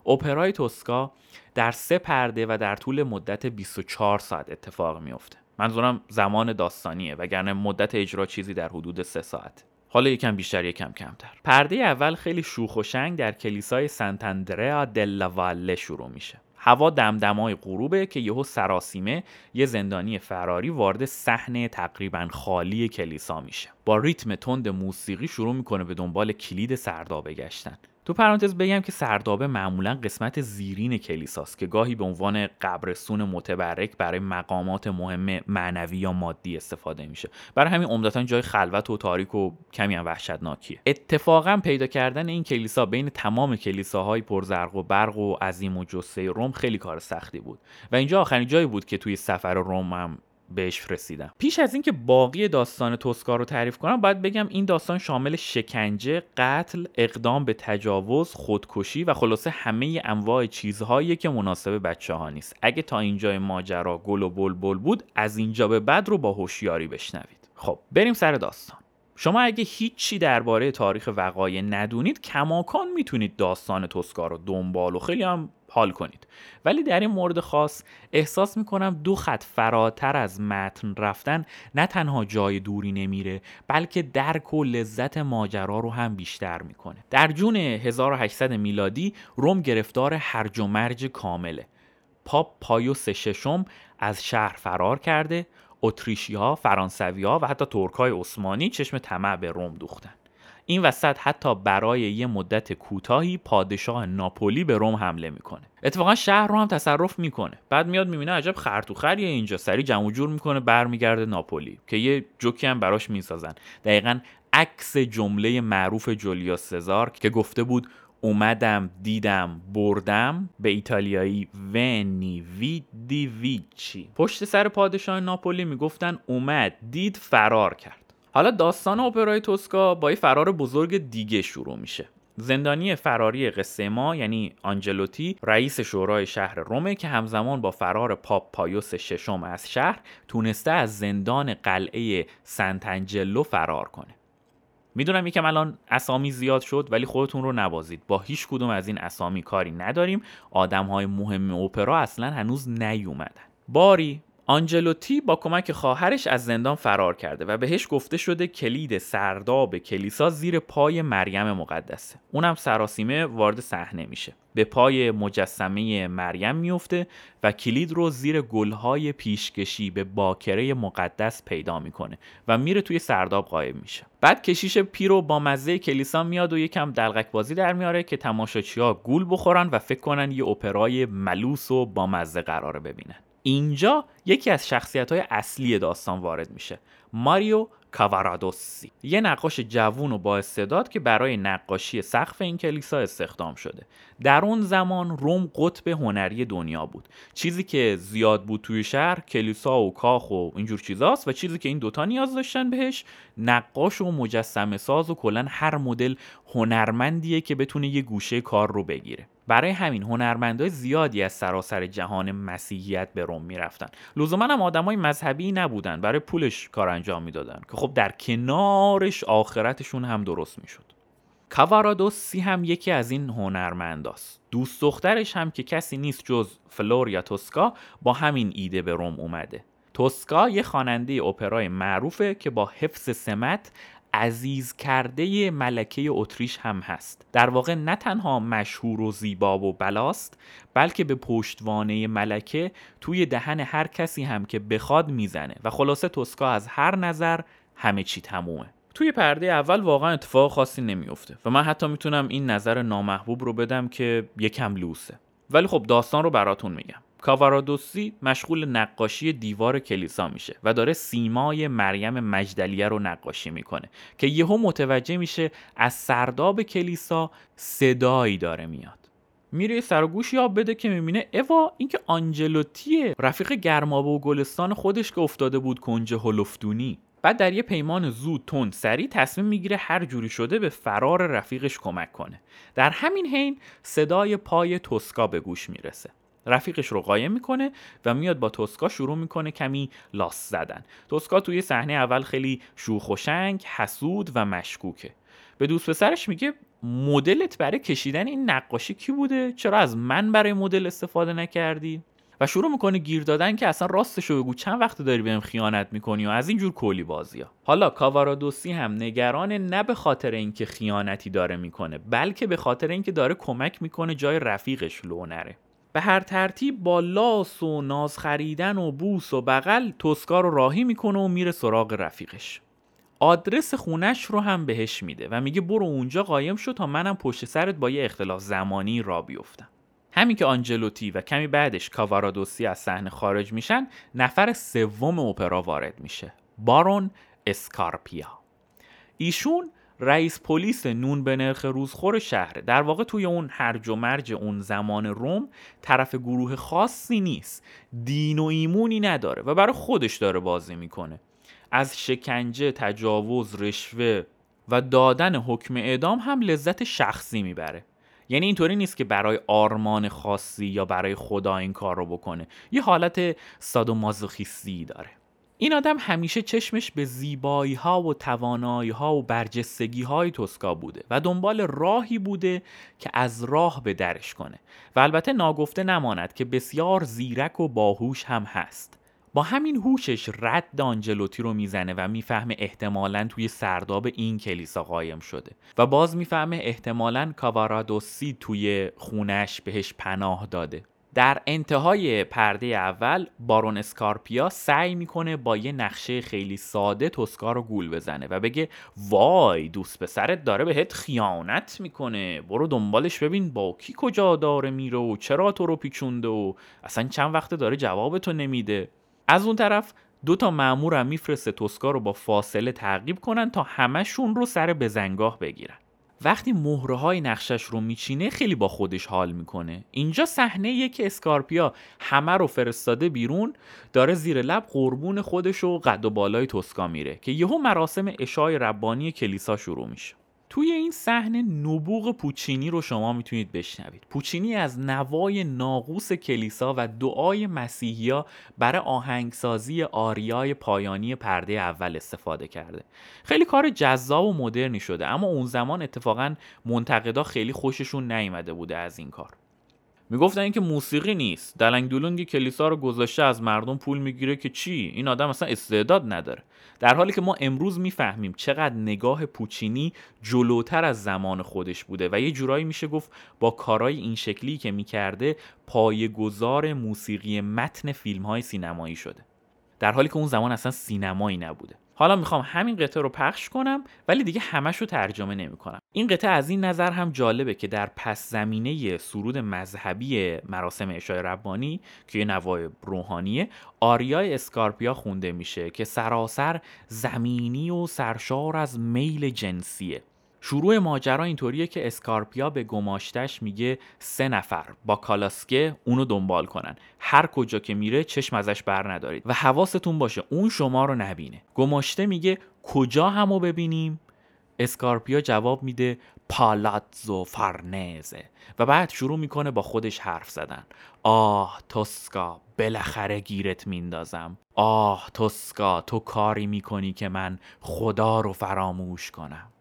اپرای توسکا در سه پرده و در طول مدت 24 ساعت اتفاق میافته. منظورم زمان داستانیه وگرنه مدت اجرا چیزی در حدود سه ساعت. حالا یکم بیشتر یکم کمتر. پرده اول خیلی شوخ و شنگ در کلیسای سنتاندریا دلا واله شروع میشه. هوا دمدمای غروبه که یهو سراسیمه یه زندانی فراری وارد صحنه تقریبا خالی کلیسا میشه. با ریتم تند موسیقی شروع می‌کنه به دنبال کلید سردابه گشتن تو پرانتز بگم که سردابه معمولا قسمت زیرین کلیساست که گاهی به عنوان قبرستون متبرک برای مقامات مهم معنوی یا مادی استفاده میشه. برای همین عمدتا جای خلوت و تاریک و کمی هم وحشتناکیه. اتفاقا پیدا کردن این کلیسا بین تمام کلیساهای پرزرق و برق و عظیم و جسه روم خیلی کار سختی بود. و اینجا آخرین جایی بود که توی سفر روم هم بهش رسیدم. پیش از اینکه باقی داستان توسکا رو تعریف کنم باید بگم این داستان شامل شکنجه قتل اقدام به تجاوز خودکشی و خلاصه همه انواع چیزهایی که مناسب بچه ها نیست. اگه تا اینجای ماجرا گل و بلبل بود از اینجا به بعد رو با هوشیاری بشنوید. خب بریم سر داستان. شما اگه هیچی درباره تاریخ وقایع ندونید کماکان می‌تونید داستان توسکا رو دنبال و خیلی هم حال کنید. ولی در این مورد خاص احساس می‌کنم دو خط فراتر از متن رفتن نه تنها جای دوری نمیره بلکه درک و لذت ماجرا رو هم بیشتر می‌کنه. در جون 1800 میلادی روم گرفتار هرج و مرج کامله. پاپ پایوس ششم از شهر فرار کرده اتریشی ها، و حتی ترک های عثمانی چشم طمع به روم دوختن. این وسط حتی برای یه مدت کوتاهی پادشاه ناپولی به روم حمله می‌کنه. اتفاقا شهر رو هم تصرف می‌کنه. بعد میاد می‌بینه عجب خرطوخریه اینجا. سری جمع جور می‌کنه برمیگرده ناپولی که یه جوکی هم براش می‌سازن. دقیقا عکس جمله معروف جولیا سزار که گفته بود اومدم دیدم بردم به ایتالیایی ونی ویدی ویچی پشت سر پادشاه ناپولی می‌گفتن اومد دید فرار کرد حالا داستان اپرای توسکا با یه فرار بزرگ دیگه شروع میشه. زندانی فراری قصه ما یعنی آنجلوتی رئیس شورای شهر رومه که همزمان با فرار پاپ پایوس ششم از شهر تونسته از زندان قلعه سنتنجلو فرار کنه. می‌دونم یکم الان اسامی زیاد شد ولی خودتون رو نبازید با هیچ کدوم از این اسامی کاری نداریم. آدم های مهم اپرا اصلا هنوز نیومدن. باری آنجلوتی با کمک خواهرش از زندان فرار کرده و بهش گفته شده کلید سرداب کلیسا زیر پای مریم مقدسه. اونم سراسیمه وارد صحنه میشه. به پای مجسمه مریم میفته و کلید رو زیر گلهای پیشکشی به باکره مقدس پیدا می‌کنه و میره توی سرداب قایم میشه. بعد کشیش پیرو با مزه کلیسا میاد و یکم دلغک بازی در میاره که تماشاچیها گول بخورن و فکر کنن یه اپرای ملوس و با مزه قراره ببینن. اینجا یکی از شخصیت های اصلی داستان وارد میشه ماریو کاوارادوسی. یه نقاش جوون و با استعداد که برای نقاشی سقف این کلیسا استخدام شده. در اون زمان روم قطب هنری دنیا بود. چیزی که زیاد بود توی شهر کلیسا و کاخ و اینجور چیزاست و چیزی که این دوتا نیاز داشتن بهش نقاش و مجسمه ساز و کلا هر مدل هنرمندیه که بتونه یه گوشه کار رو بگیره. برای همین هنرمندای زیادی از سراسر جهان مسیحیت به روم می‌رفتن. لزوما هم آدمای مذهبی نبودن برای پولش کار انجام می‌دادن که خب در کنارش آخرتشون هم درست می‌شد. کاوارادوسی هم یکی از این هنرمنداست. دوست دخترش هم که کسی نیست جز فلوریا توسکا با همین ایده به روم اومده. توسکا یه خواننده اپرای معروفه که با حفظ سمت عزیز کرده ملکه اتریش هم هست. در واقع نه تنها مشهور و زیبا و بلاست بلکه به پشتوانه ملکه توی دهن هر کسی هم که بخواد می‌زنه. و خلاصه توسکا از هر نظر همه چی تمومه. توی پرده اول واقعا اتفاق خاصی نمیفته و من حتی می‌تونم این نظر نامحبوب رو بدم که یکم لوسه. ولی خب داستان رو براتون میگم. کاوارادوسی مشغول نقاشی دیوار کلیسا میشه و داره سیمای مریم مجدلیه رو نقاشی می‌کنه که یهو متوجه میشه از سرداب کلیسا صدایی داره میاد. میره سر و گوش یاب بده که می‌بینه اوا اینکه آنجلوتیه رفیق گرمابه و گلستان خودش که افتاده بود کنج هلفدونی بعد در یه پیمان زود تند سری تصمیم می‌گیره هر جوری شده به فرار رفیقش کمک کنه. در همین حین صدای پای توسکا به گوش می‌رسه. رفیقش رو قایم می‌کنه و میاد با توسکا شروع می‌کنه کمی لاس زدن. توسکا توی صحنه اول خیلی شوخ و شنگ حسود و مشکوکه. به دوست پسرش میگه مدلت برای کشیدن این نقاشی کی بوده؟ چرا از من برای مدل استفاده نکردی؟ و شروع می‌کنه گیر دادن که اصلا راستشو بگو. چند وقت داری بهم خیانت می‌کنی و از اینجور کلی بازی ها. حالا کاوارادوسی هم نگران نه به خاطر اینکه خیانتی داره می‌کنه بلکه به خاطر اینکه داره کمک می‌کنه جای رفیقش لو نره به هر ترتیب با لاس و ناز خریدن و بوس و بغل توسکا رو راهی می‌کنه و میره سراغ رفیقش. آدرس خونش رو هم بهش میده و میگه برو اونجا قایم شد تا منم پشت سرت با یه اختلاف زمانی را بیفتم. همین که آنجلوتی و کمی بعدش کاوارادوسی از صحنه خارج میشن نفر سوم اپرا وارد میشه. بارون اسکارپیا. ایشون رئیس پلیس نون به نرخ روزخور شهره در واقع توی اون هرج و مرج اون زمان روم طرف گروه خاصی نیست. دین و ایمونی نداره و برای خودش داره بازی می‌کنه. از شکنجه تجاوز رشوه و دادن حکم اعدام هم لذت شخصی می‌بره. یعنی اینطوری نیست که برای آرمان خاصی یا برای خدا این کار رو بکنه. یه حالت سادومازوخیستی داره. این آدم همیشه چشمش به زیبایی ها و توانایی ها و برجستگی های توسکا بوده و دنبال راهی بوده که از راه به درش کنه. و البته ناگفته نماند که بسیار زیرک و باهوش هم هست. با همین هوشش رد آنجلوتی رو می‌زنه و می‌فهمه احتمالا توی سرداب این کلیسا قایم شده. و باز می‌فهمه احتمالا کاوارادوسی توی خونش بهش پناه داده. در انتهای پرده اول بارون اسکارپیا سعی می‌کنه با یه نقشه خیلی ساده توسکا رو گول بزنه و بگه وای دوست پسرت داره بهت خیانت می‌کنه. برو دنبالش ببین با کی کجا داره میره و چرا تو رو پیچونده و اصلا چند وقته داره جوابتو نمیده. از اون طرف دو تا مامور هم میفرسته توسکا رو با فاصله تعقیب کنن تا همشون رو سر بزنگاه بگیرن. وقتی مهره های نقشش رو میچینه خیلی با خودش حال می‌کنه. اینجا صحنه که اسکارپیا همه رو فرستاده بیرون داره زیر لب قربون خودش و قد و بالای توسکا میره که یهو مراسم اشای ربانی کلیسا شروع میشه. توی این صحنه نبوغ پوچینی رو شما می‌تونید بشنوید. پوچینی از نوای ناقوس کلیسا و دعای مسیحیا برای آهنگسازی آریای پایانی پرده اول استفاده کرده. خیلی کار جذاب و مدرنی شده اما اون زمان اتفاقا منتقدا خیلی خوششون نیامده بوده از این کار. می‌گفتن اینکه موسیقی نیست. دلنگ دولنگ کلیسا رو گذاشته از مردم پول می‌گیره که چی؟ این آدم اصلا استعداد نداره. در حالی که ما امروز می‌فهمیم چقدر نگاه پوچینی جلوتر از زمان خودش بوده و یه جورایی میشه گفت با کارهای این شکلی که می‌کرده پایه‌گذار موسیقی متن فیلم های سینمایی شده. در حالی که اون زمان اصلا سینمایی نبوده. حالا می‌خوام همین قطعه رو پخش کنم ولی دیگه همش رو ترجمه نمی‌کنم. این قطعه از این نظر هم جالبه که در پس زمینه سرود مذهبی مراسم اشای ربانی که یه نوای روحانیه آریای اسکارپیا خونده میشه که سراسر زمینی و سرشار از میل جنسیه. شروع ماجرا اینطوریه که اسکارپیا به گماشتش میگه سه نفر. با کالاسکه اونو دنبال کنن. هر کجا که میره چشم ازش بر ندارید و حواستون باشه اون شما رو نبینه. گماشته میگه کجا همو ببینیم؟ اسکارپیا جواب میده پالاتزو فرنزه و بعد شروع می‌کنه با خودش حرف زدن. آه توسکا بالاخره گیرت میندازم. آه توسکا تو کاری می‌کنی که من خدا رو فراموش کنم.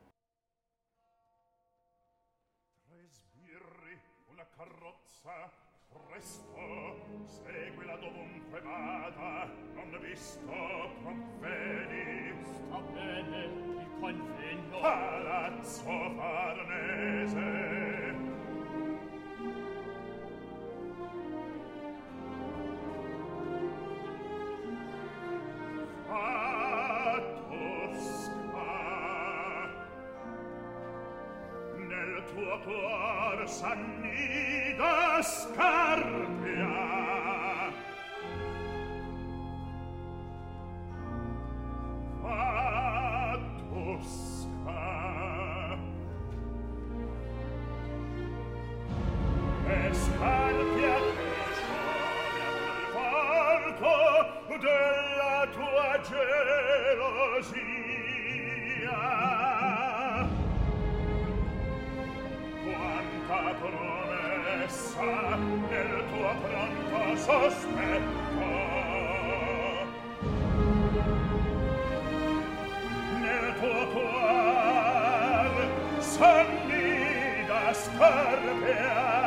s'annida scarpia. Fa tosca e scarpia che scioglia il volto della tua gelosia. promessa nel tuo pronto sospetto nel tuo cuor s'annida scorpiar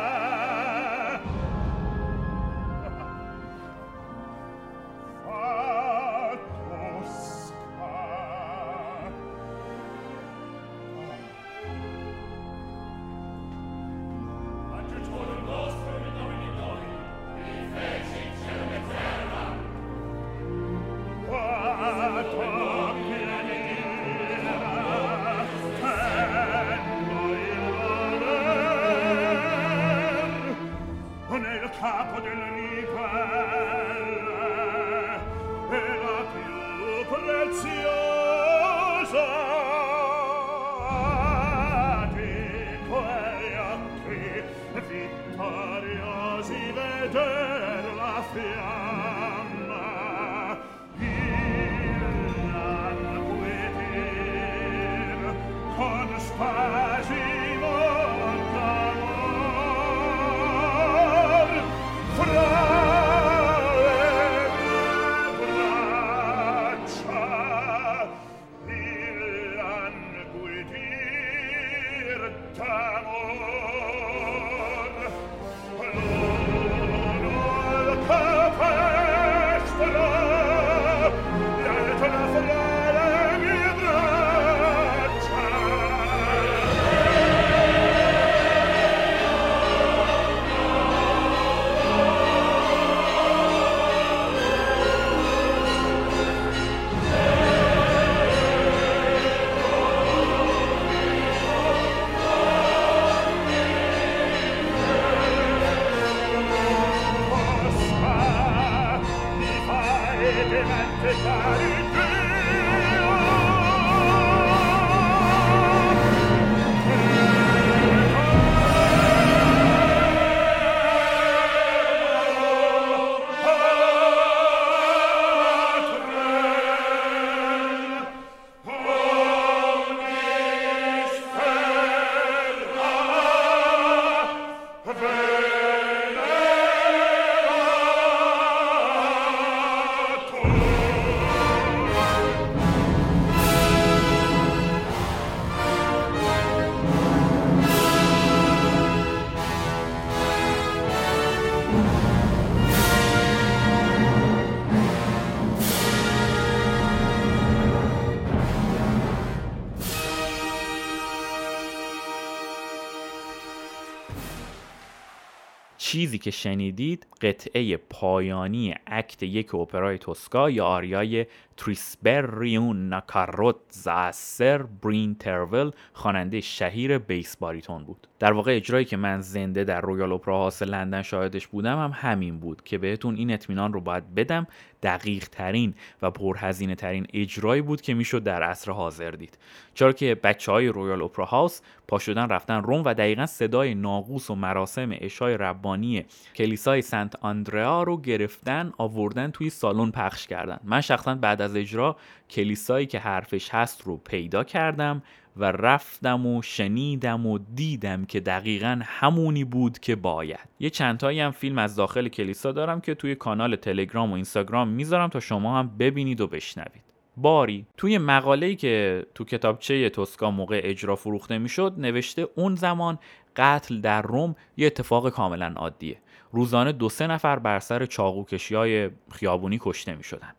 چیزی که شنیدید قطعه پایانی act یک اپرای توسکا یا آریای Tre sbirri, una carrozza از سر برین ترفل خواننده شهیر bass baritone بود. در واقع اجرایی که من زنده در رویال اپرا هاوس لندن شاهدش بودم هم همین بود که بهتون این اطمینان رو باید بدم دقیق ترین و پرهزینه ترین اجرایی بود که می‌شد در عصر حاضر دید. چرا که بچه های رویال اپرا هاوس پا شدن رفتن روم و دقیقا صدای ناقوس و مراسم اشای ربانی کلیسای سنت آندریا رو گرفتن آوردن توی سالن پخش کردن. من شخصا بعد از اجرا کلیسایی که حرفش هست رو پیدا کردم و رفتم و شنیدم و دیدم که دقیقا همونی بود که باید. یه چندتایی هم فیلم از داخل کلیسا دارم که توی کانال تلگرام و اینستاگرام می‌ذارم تا شما هم ببینید و بشنوید. باری توی مقاله‌ای که تو کتابچه توسکا موقع اجرا فروخته می‌شد نوشته اون زمان قتل در روم یه اتفاق کاملا عادیه. روزانه دو سه نفر بر سر چاقو های خیابونی کشته می شدن.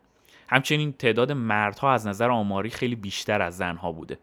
همچنین تعداد مردها از نظر آماری خیلی بیشتر از زنها بوده.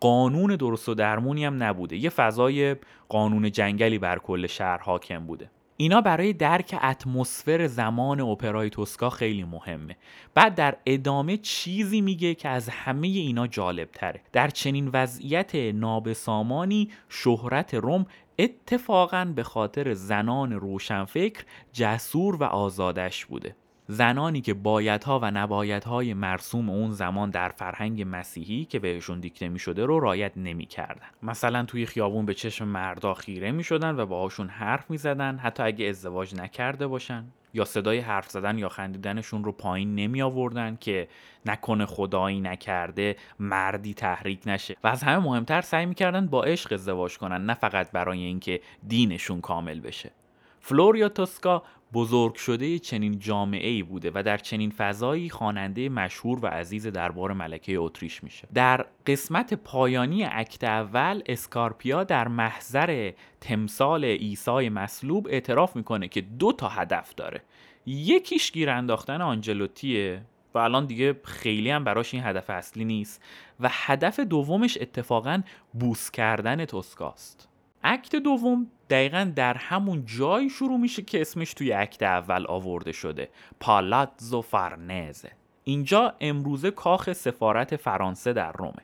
قانون درست و درمونی هم نبوده. یه فضای قانون جنگلی بر کل شهر حاکم بوده. اینا برای درک اتمسفر زمان اپرای توسکا خیلی مهمه. بعد در ادامه چیزی میگه که از همه اینا جالب تره در چنین وضعیت نابسامانی شهرت روم اتفاقا به خاطر زنان روشنفکر جسور و آزادش بوده. زنانی که بایدها و نبایدهای مرسوم اون زمان در فرهنگ مسیحی که بهشون دیکته می شده رو رایت نمی کردن. مثلا توی خیابون به چشم مردا خیره می شدن و باهاشون حرف می زدن حتی اگه ازدواج نکرده باشن یا صدای حرف زدن یا خندیدنشون رو پایین نمی آوردن که نکنه خدایی نکرده مردی تحریک نشه و از همه مهمتر سعی می‌کردن با عشق ازدواج کنن نه فقط برای اینکه دینشون کامل بشه فلوریا توسکا بزرگ شده چنین جامعه ای بوده و در چنین فضایی خواننده مشهور و عزیز دربار ملکه اتریش میشه. در قسمت پایانی اکت اول اسکارپیا در محضر تمثال عیسی مصلوب اعتراف می‌کنه که دو تا هدف داره. یکیش گیر انداختن آنجلوتیه و الان دیگه خیلی هم براش این هدف اصلی نیست. و هدف دومش اتفاقا بوس کردن توسکاست. اکت دوم دقیقا در همون جایی شروع میشه که اسمش توی اکت اول آورده شده. پالاتزو فرنزه اینجا امروزه کاخ سفارت فرانسه در رومه.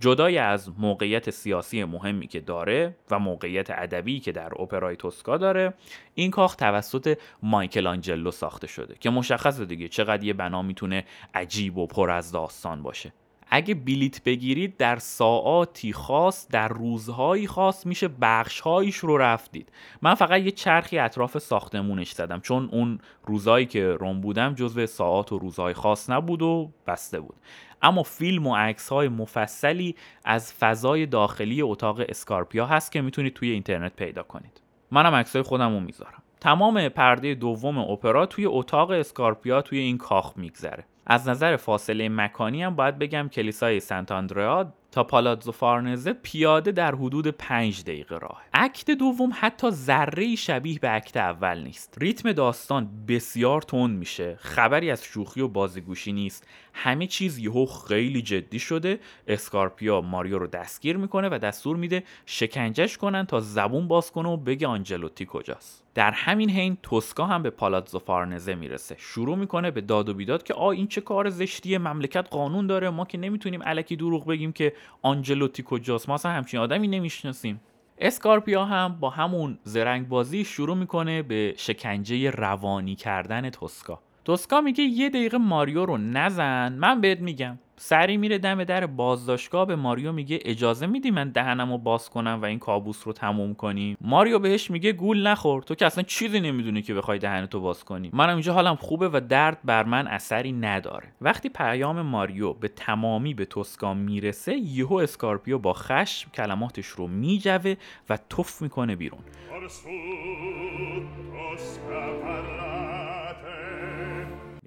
جدای از موقعیت سیاسی مهمی که داره و موقعیت ادبی که در اپرای توسکا داره این کاخ توسط مایکل آنجلو ساخته شده که مشخصه دیگه چقدر یه بنا می‌تونه عجیب و پر از داستان باشه. اگه بلیت بگیرید در ساعاتی خاص در روزهایی خاص میشه بخشهایش رو رفتید. من فقط یه چرخی اطراف ساختمونش زدم چون اون روزهایی که روم بودم جزو ساعات و روزهای خاص نبود و بسته بود. اما فیلم و عکس های مفصلی از فضای داخلی اتاق اسکارپیا هست که می‌تونید توی اینترنت پیدا کنید. منم عکس های خودم رو می‌ذارم. تمام پرده دوم اپرا توی اتاق اسکارپیا توی این کاخ میگذره. از نظر فاصله مکانی هم باید بگم کلیسای سنت آندریا تا پالاتزو فارنزه پیاده در حدود 5 دقیقه راه. اکت دوم حتی ذره شبیه به اکت اول نیست. ریتم داستان بسیار تند میشه. خبری از شوخی و بازیگوشی نیست. همه چیز یهو خیلی جدی شده. اسکارپیا ماریو رو دستگیر می‌کنه و دستور میده شکنجش کنن تا زبون باز کنه و بگه آنجلوتی کجاست. در همین حین توسکا هم به پالاتزو فارنزه می‌رسه. شروع می‌کنه به داد و بیداد که آ این چه کار زشتیه؟ مملکت قانون داره. ما که نمی‌تونیم علکی دروغ بگیم که آنجلوتی کجاست؟ ما اصلا همچین آدمی نمی‌شناسیم. اسکارپیا هم با همون زرنگ بازی شروع می‌کنه به شکنجه روانی کردن توسکا. توسکا میگه یه دقیقه ماریو رو نزن. من بهت میگم. سری میره دم در بازداشتگاه به ماریو میگه اجازه میدی من دهنم رو باز کنم و این کابوس رو تموم کنیم ماریو بهش میگه گول نخور. تو که اصلا چیزی نمی‌دونی که بخوای دهنتو باز کنی. منم اینجا حالم خوبه و درد بر من اثری نداره. وقتی پیام ماریو به تمامی به توسکا می‌رسه یهو اسکارپیو با خشم کلماتش رو میجوه و تف می‌کنه بیرون.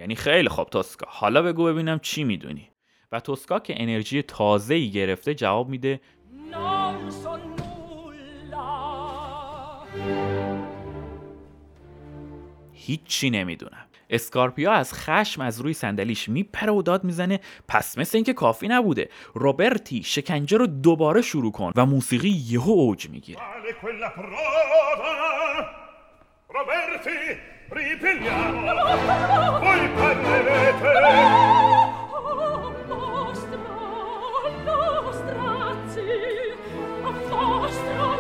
یعنی خیلی خوب. توسکا حالا بگو ببینم چی می‌دونی. و توسکا که انرژی تازه‌ای گرفته جواب میده هیچی نمی‌دونم. اسکارپیا از خشم از روی صندلیش میپره و داد می‌زنه پس مثل اینکه کافی نبوده. روبرتی شکنجه رو دوباره شروع کن و موسیقی یهو اوج می‌گیره. ripigliamo *laughs* voi parlerete. Vostra nostra zia vostra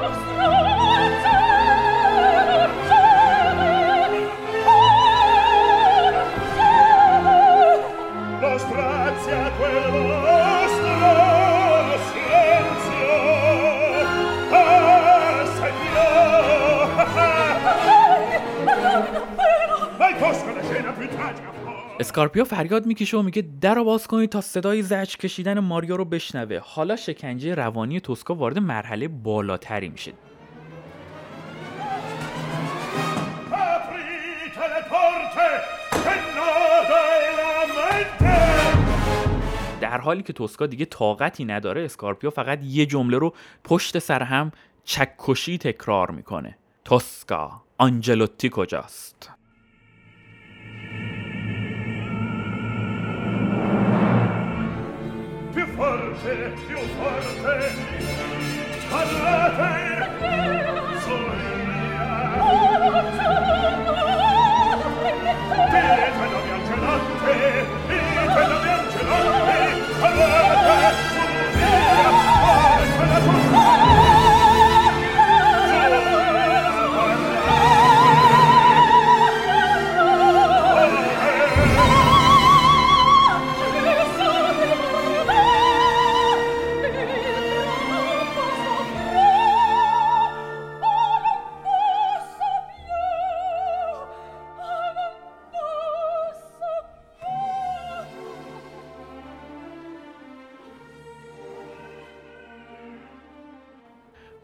اسکارپیو فریاد می‌کشه و میگه در رو باز کنید تا صدای زجر کشیدن ماریو رو بشنوه. حالا شکنجه روانی توسکا وارد مرحله بالاتری میشه. در حالی که توسکا دیگه طاقتی نداره اسکارپیو فقط یه جمله رو پشت سر هم چکشی تکرار می‌کنه. توسکا آنجلوتی کجاست؟ forte più forte. Parlate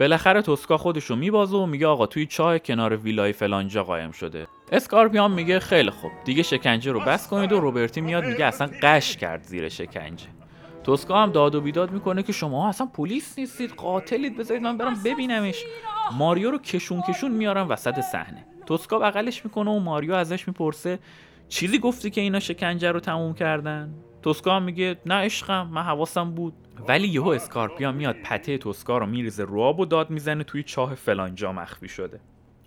بالاخره توسکا خودشو میبازه و میگه آقا توی چاه کنار ویلای فلانجا قایم شده. اسکارپیان میگه خیلی خوب دیگه شکنجه رو بس کنید و روبرتی میاد میگه اصلا قش کرد زیر شکنجه. توسکا هم داد و بیداد می‌کنه که شما اصلا پلیس نیستید قاتلید بذارید من برم ببینمش. ماریو رو کشون کشون میارن وسط صحنه. توسکا بغلش می‌کنه و ماریو ازش می‌پرسه چیزی گفتی که اینا شکنجه رو تموم کردن؟ توسکا میگه نه عشقم من حواسم بود. ولی یهو اسکارپیان میاد پته توسکا رو میریزه رو آب و داد می‌زنه توی چاه فلانجا مخفی شده.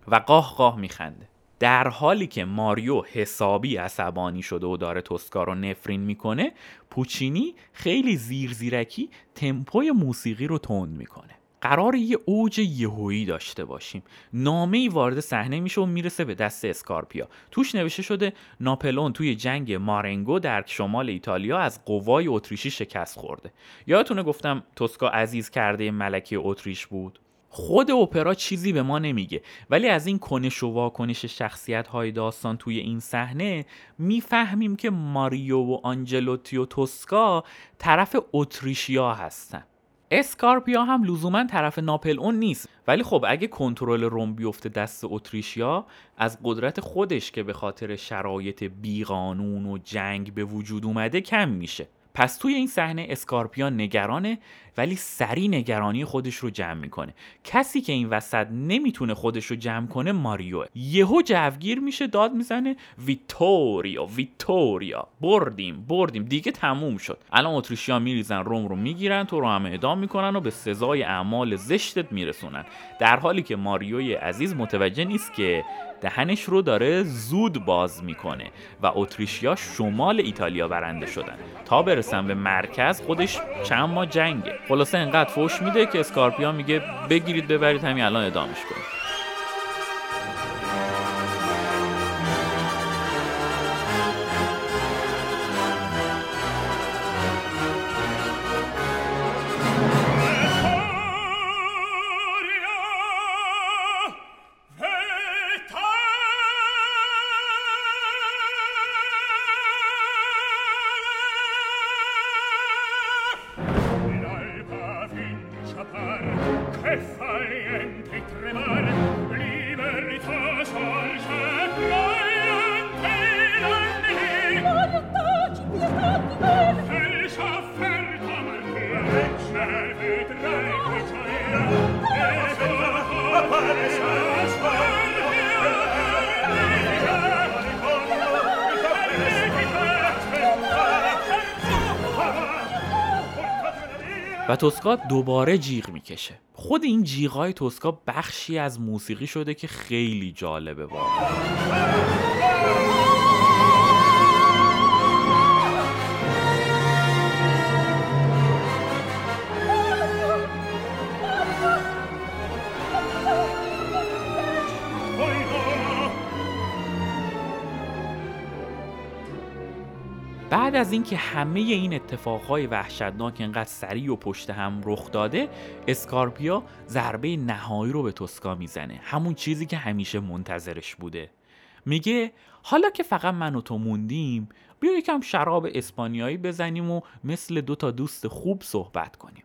و قاه قاه میخنده. در حالی که ماریو حسابی عصبانی شده و داره توسکا رو نفرین می‌کنه پوچینی خیلی زیر زیرکی تمپوی موسیقی رو تند می‌کنه. قرار یه اوج یهویی داشته باشیم. نامه ای وارد صحنه میشه و می‌رسه به دست اسکارپیا. توش نوشته شده ناپلون توی جنگ مارنگو در شمال ایتالیا از قوای اتریشی شکست خورده. یادتونه گفتم توسکا عزیز کرده ملکه اتریش بود؟ خود اپرا چیزی به ما نمیگه ولی از این کنش و واکنش شخصیت های داستان توی این صحنه می‌فهمیم که ماریو و آنجلوتی و توسکا طرف اتریشیا هستن. اسکارپیا هم لزوما طرف ناپل اون نیست. ولی خب اگه کنترل روم بیفته دست اتریشیا از قدرت خودش که به خاطر شرایط بیقانون و جنگ به وجود اومده کم میشه. پس توی این صحنه اسکارپیا نگرانه ولی سری نگرانی خودش رو جمع می‌کنه. کسی که این وسط نمی‌تونه خودش رو جمع کنه ماریوه یهو جوگیر میشه داد می‌زنه ویتوریا ویتوریا بردیم بردیم. دیگه تموم شد. الان اتریشیا میریزن روم رو می‌گیرن تو رو هم اعدام می‌کنن و به سزای اعمال زشتت میرسونن. در حالی که ماریوی عزیز متوجه نیست که دهنش رو داره زود باز می‌کنه و اتریشیا شمال ایتالیا برنده شدن. تا برسن به مرکز خودش چند ماه جنگه. خلاصه انقدر فوش میده که اسکارپیا میگه بگیرید ببرید همین الان ادامش کنید. توسکا دوباره جیغ می‌کشه. خود این جیغای توسکا بخشی از موسیقی شده که خیلی جالبه واقعا. بعد از اینکه همه این اتفاقهای وحشتناک انقدر سریع و پشت هم رخ داده اسکارپیا ضربه نهایی رو به توسکا می‌زنه. همون چیزی که همیشه منتظرش بوده. میگه حالا که فقط من و تو موندیم بیا یکم شراب اسپانیایی بزنیم و مثل دو تا دوست خوب صحبت کنیم.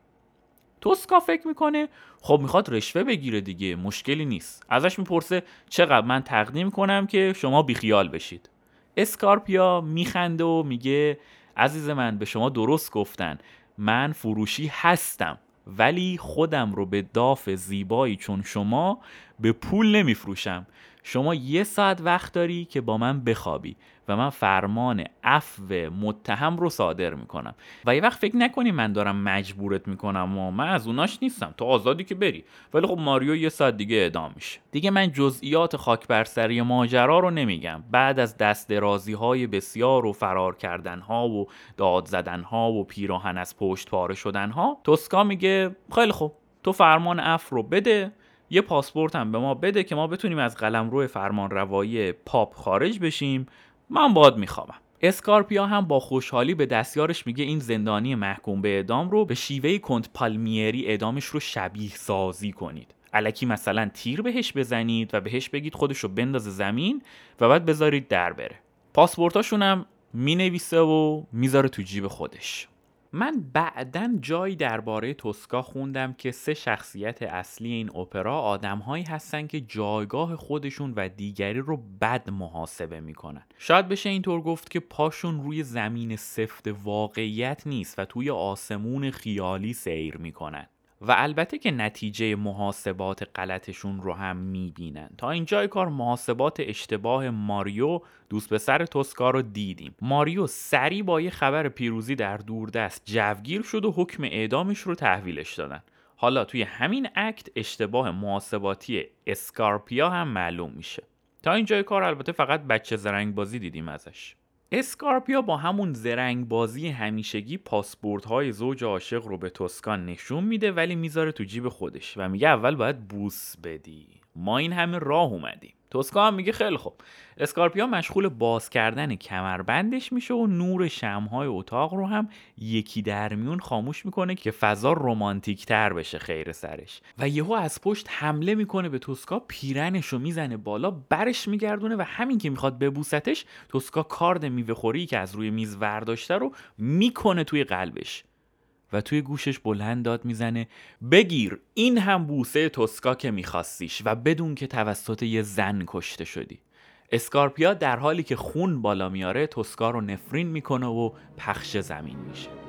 توسکا فکر می‌کنه خب می‌خواد رشوه بگیره دیگه مشکلی نیست. ازش می‌پرسه چقدر من تقدیم کنم که شما بیخیال بشید؟ اسکارپیا میخنده و میگه عزیز من به شما درست گفتن. من فروشی هستم ولی خودم رو به داف زیبایی چون شما به پول نمیفروشم. شما یه ساعت وقت داری که با من بخوابی. و من فرمان عفو متهم رو صادر می‌کنم. و یه وقت فکر نکنی من دارم مجبورت می‌کنم و من از اوناش نیستم. تو آزادی که بری. ولی خب ماریو یه ساعت دیگه اعدام میشه. دیگه من جزئیات خاک بر سری ماجرا رو نمیگم. بعد از دست درازی های بسیار و فرار کردن ها و داد زدن ها و پیراهن از پشت پاره شدن ها توسکا میگه خیلی خوب. تو فرمان عفو رو بده. یه پاسپورت هم به ما بده که ما بتونیم از قلمرو فرمان روایی پاپ خارج بشیم من باد میخوامم اسکارپیا هم با خوشحالی به دستیارش میگه این زندانی محکوم به اعدام رو به شیوه کنت پالمیری اعدامش رو شبیه سازی کنید. علکی مثلا تیر بهش بزنید و بهش بگید خودش رو بندازه زمین و بعد بذارید در بره. پاسپورتاشون هم می‌نویسه و می‌ذاره تو جیب خودش. من بعدا جایی درباره توسکا خوندم که سه شخصیت اصلی این اپرا آدمهایی هستن که جایگاه خودشون و دیگری رو بد محاسبه می‌کنن. شاید بشه اینطور گفت که پاشون روی زمین سفت واقعیت نیست و توی آسمون خیالی سیر می‌کنن. و البته که نتیجه محاسبات غلطشون رو هم می‌بینن. تا اینجای کار محاسبات اشتباه ماریو دوست پسر توسکا رو دیدیم. ماریو سری با یه خبر پیروزی در دوردست جوگیر شد و حکم اعدامش رو تحویلش دادن. حالا توی همین اکت اشتباه محاسباتی اسکارپیا هم معلوم میشه. تا اینجای کار البته فقط بچه زرنگ بازی دیدیم ازش. اسکارپیا با همون زرنگ بازی همیشگی پاسپورت های زوج عاشق رو به توسکان نشون میده ولی می‌ذاره تو جیب خودش و میگه اول باید بوس بدی. ما این همه راه اومدیم. توسکا هم میگه خیلی خوب. اسکارپیا مشغول باز کردن کمربندش میشه و نور شمهای اتاق رو هم یکی در میون خاموش می‌کنه که فضا رومانتیک تر بشه خیر سرش. و یهو از پشت حمله می‌کنه به توسکا پیرنش رو می‌زنه بالا برش میگردونه و همین که می‌خواد ببوستش توسکا کارد میوه خوری که از روی میز ورداشته رو می‌کنه توی قلبش. و توی گوشش بلند داد می‌زنه بگیر این هم بوسه توسکا که میخواستیش و بدون که توسط یه زن کشته شدی. اسکارپیا در حالی که خون بالا میاره توسکا رو نفرین می‌کنه و پخش زمین میشه.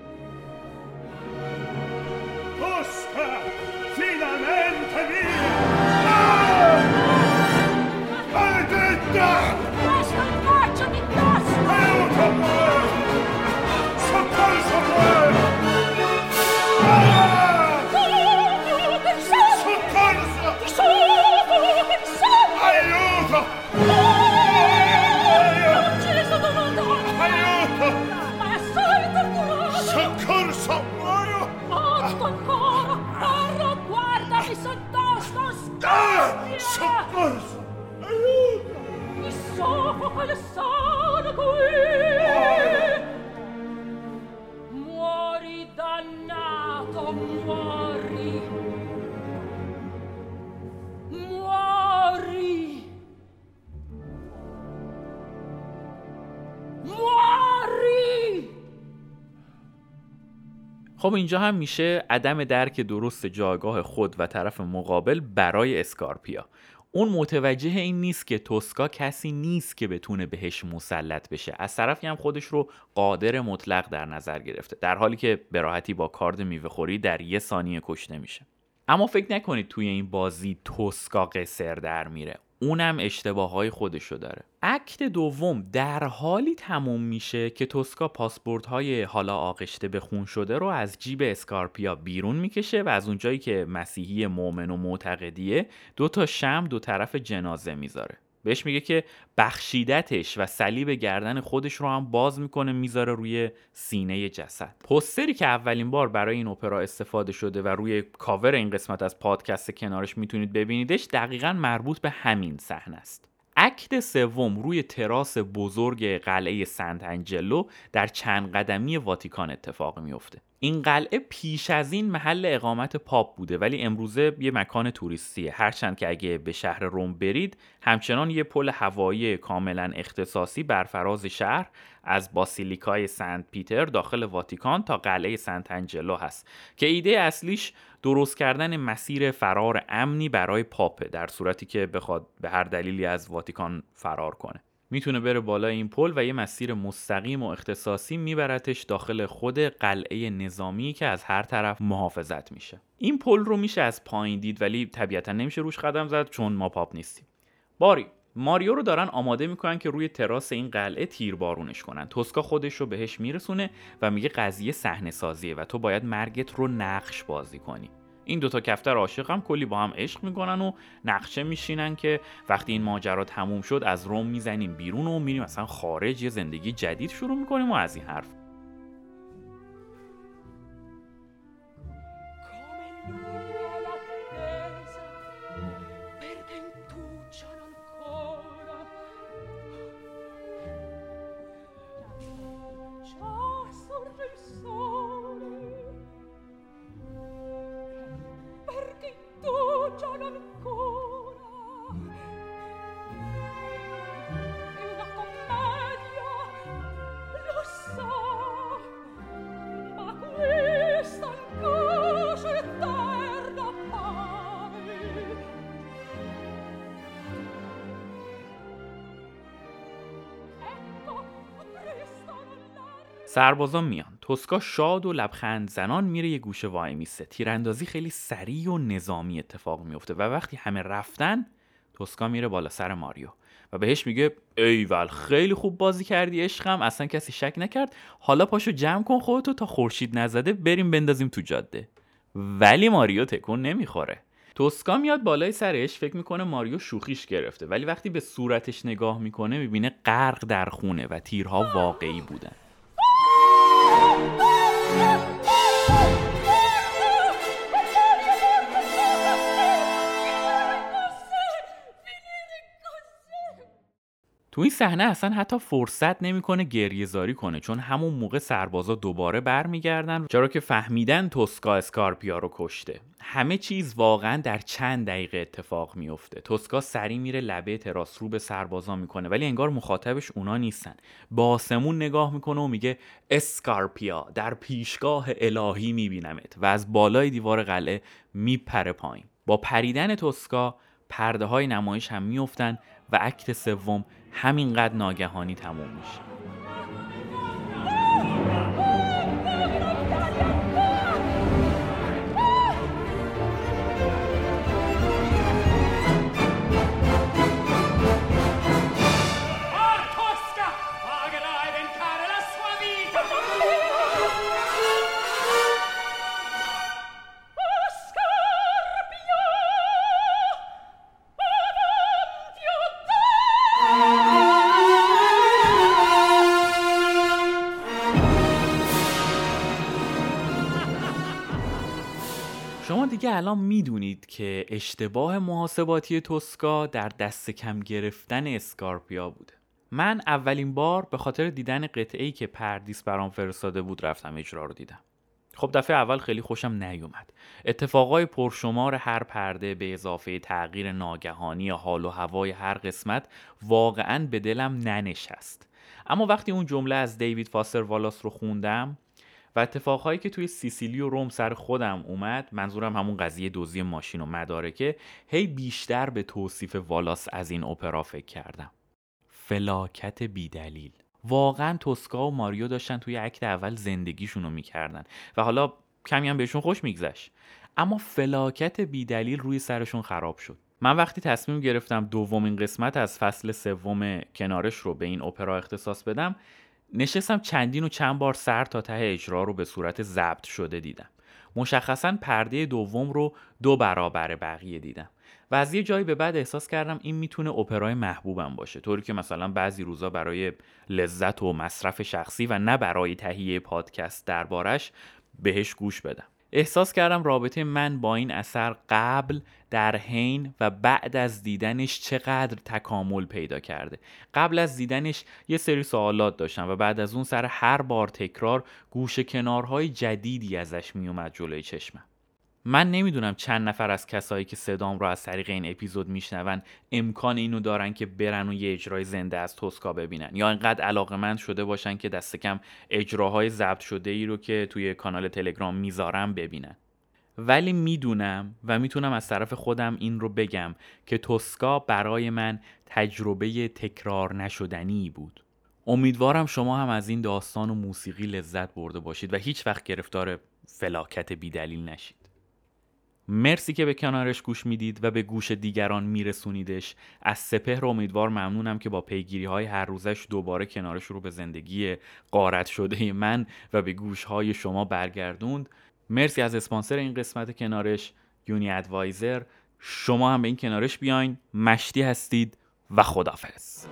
خب اینجا هم میشه عدم درک درست جایگاه خود و طرف مقابل برای اسکارپیا. اون متوجه این نیست که توسکا کسی نیست که بتونه بهش مسلط بشه. از طرفی هم خودش رو قادر مطلق در نظر گرفته در حالی که به با کارد میوه خوری در یه ثانیه کشته میشه. اما فکر نکنید توی این بازی توسکا قصر در میره. اونم اشتباه های خودشو داره. اکت دوم در حالی تموم میشه که توسکا پاسپورت های حالا آغشته به خون شده رو از جیب اسکارپیا بیرون می‌کشه و از اونجایی که مسیحی مؤمن و معتقدیه دو تا شمع دو طرف جنازه می‌ذاره. بهش میگه که بخشیدتش و صلیب گردن خودش رو هم باز می‌کنه می‌ذاره روی سینه جسد. پوستری که اولین بار برای این اپرا استفاده شده و روی کاور این قسمت از پادکست کنارش می‌تونید ببینیدش دقیقا مربوط به همین صحنه است. act سوم روی تراس بزرگ قلعه سنت انجلو در چند قدمی واتیکان اتفاق میفته این قلعه پیش از این محل اقامت پاپ بوده ولی امروزه یه مکان توریستیه. هرچند که اگه به شهر روم برید همچنان یه پل هوایی کاملا اختصاصی بر فراز شهر از باسیلیکای سنت پیتر داخل واتیکان تا قلعه سنت انجلو هست که ایده اصلیش درست کردن مسیر فرار امنی برای پاپه در صورتی که بخواد به هر دلیلی از واتیکان فرار کنه. می‌تونه بره بالای این پل و یه مسیر مستقیم و اختصاصی میبرتش داخل خود قلعه نظامی که از هر طرف محافظت میشه. این پل رو میشه از پایین دید ولی طبیعتا نمیشه روش قدم زد چون ما پاپ نیستیم. باری ماریو رو دارن آماده می‌کنن که روی تراس این قلعه تیربارونش کنن. توسکا خودش رو بهش میرسونه و میگه قضیه صحنه سازیه و تو باید مرگت رو نقش بازی کنی. این دوتا کفتر عاشق هم کلی با هم عشق می‌کنن و نقشه میشینن که وقتی این ماجرا تموم شد از روم می‌زنیم بیرون و میریم مثلا خارج یه زندگی جدید شروع می‌کنیم و از این حرف سربازان میان. توسکا شاد و لبخند زنان میره یه گوشه وای میسته تیراندازی خیلی سریع و نظامی اتفاق میفته و وقتی همه رفتن توسکا میره بالا سر ماریو و بهش میگه ایول خیلی خوب بازی کردی عشقم اصلا کسی شک نکرد. حالا پاشو جمع کن خودتو تا خورشید نزده بریم بندازیم تو جاده. ولی ماریو تکون نمی‌خوره. توسکا میاد بالای سرش فکر می‌کنه ماریو شوخیش گرفته. ولی وقتی به صورتش نگاه می‌کنه می‌بینه غرق در خونه و تیرها واقعی بودن. Oh! تو این صحنه اصلا حتی فرصت نمی‌کنه گریه زاری کنه چون همون موقع سربازا دوباره برمیگردن. چرا که فهمیدن توسکا اسکارپیا رو کشته. همه چیز واقعا در چند دقیقه اتفاق میفته توسکا سری میره لبه تراس رو به سربازا می‌کنه ولی انگار مخاطبش اونا نیستن. به آسمون نگاه می‌کنه و میگه اسکارپیا در پیشگاه الهی میبینمت و از بالای دیوار قلعه میپره پایین. با پریدن توسکا پرده های نمایش هم میفتن و اکت سوم همینقدر ناگهانی تموم میشه. الان می‌دونید که اشتباه محاسباتی توسکا در دست کم گرفتن اسکارپیا بوده. من اولین بار به خاطر دیدن قطعه که پردیس برام فرستاده بود رفتم اجرا رو دیدم. خب دفعه اول خیلی خوشم نیومد. اتفاقای پرشمار هر پرده به اضافه تغییر ناگهانی حال و هوای هر قسمت واقعا به دلم ننشست. اما وقتی اون جمله از دیوید فاستر والاس رو خوندم و اتفاقهایی که توی سیسیلی و روم سر خودم اومد منظورم همون قضیه دزدی ماشین و مدارکه هی بیشتر به توصیف والاس از این اپرا فکر کردم. فلاکت بیدلیل. واقعا توسکا و ماریو داشتن توی عکت اول زندگیشون رو می‌کردن و حالا کمی هم بهشون خوش میگذشت. اما فلاکت بیدلیل روی سرشون خراب شد. من وقتی تصمیم گرفتم دومین قسمت از فصل سوم کنارش رو به این اپرا اختصاص بدم نشستم چندین و چند بار سر تا ته اجرا رو به صورت ضبط شده دیدم. مشخصا پرده دوم رو دو برابر بقیه دیدم. و از یه جایی به بعد احساس کردم این می‌تونه اپرای محبوبم باشه طوری که مثلا بعضی روزا برای لذت و مصرف شخصی و نه برای تهیه پادکست دربارش بهش گوش بدم. احساس کردم رابطه من با این اثر قبل در حین و بعد از دیدنش چقدر تکامل پیدا کرده. قبل از دیدنش یه سری سوالات داشتم و بعد از اون سر هر بار تکرار گوشه کنارهای جدیدی ازش میومد جلوی چشمم. من نمی‌دونم چند نفر از کسایی که صدام رو از طریق این اپیزود میشنون امکان اینو دارن که برن و یه اجرای زنده از توسکا ببینن. یا انقدر علاقه شده باشن که دست کم اجراهای ضبط شده ای رو که توی کانال تلگرام می‌ذارم ببینن. ولی می‌دونم و می‌تونم از طرف خودم این رو بگم که توسکا برای من تجربه تکرار نشدنی بود. امیدوارم شما هم از این داستان و موسیقی لذت برده باشید و هیچ وقت گرفتار فلاکت بیدلیل نشید. مرسی که به کنارش گوش می‌دید و به گوش دیگران میرسونیدش. از سپهر امیدوار ممنونم که با پیگیری های هر روزش دوباره کنارش رو به زندگی قارت شده من و به گوش های شما برگردوند. مرسی از اسپانسر این قسمت کنارش یونی ادوایزر. شما هم به این کنارش بیاین. مشتی هستید و خدافز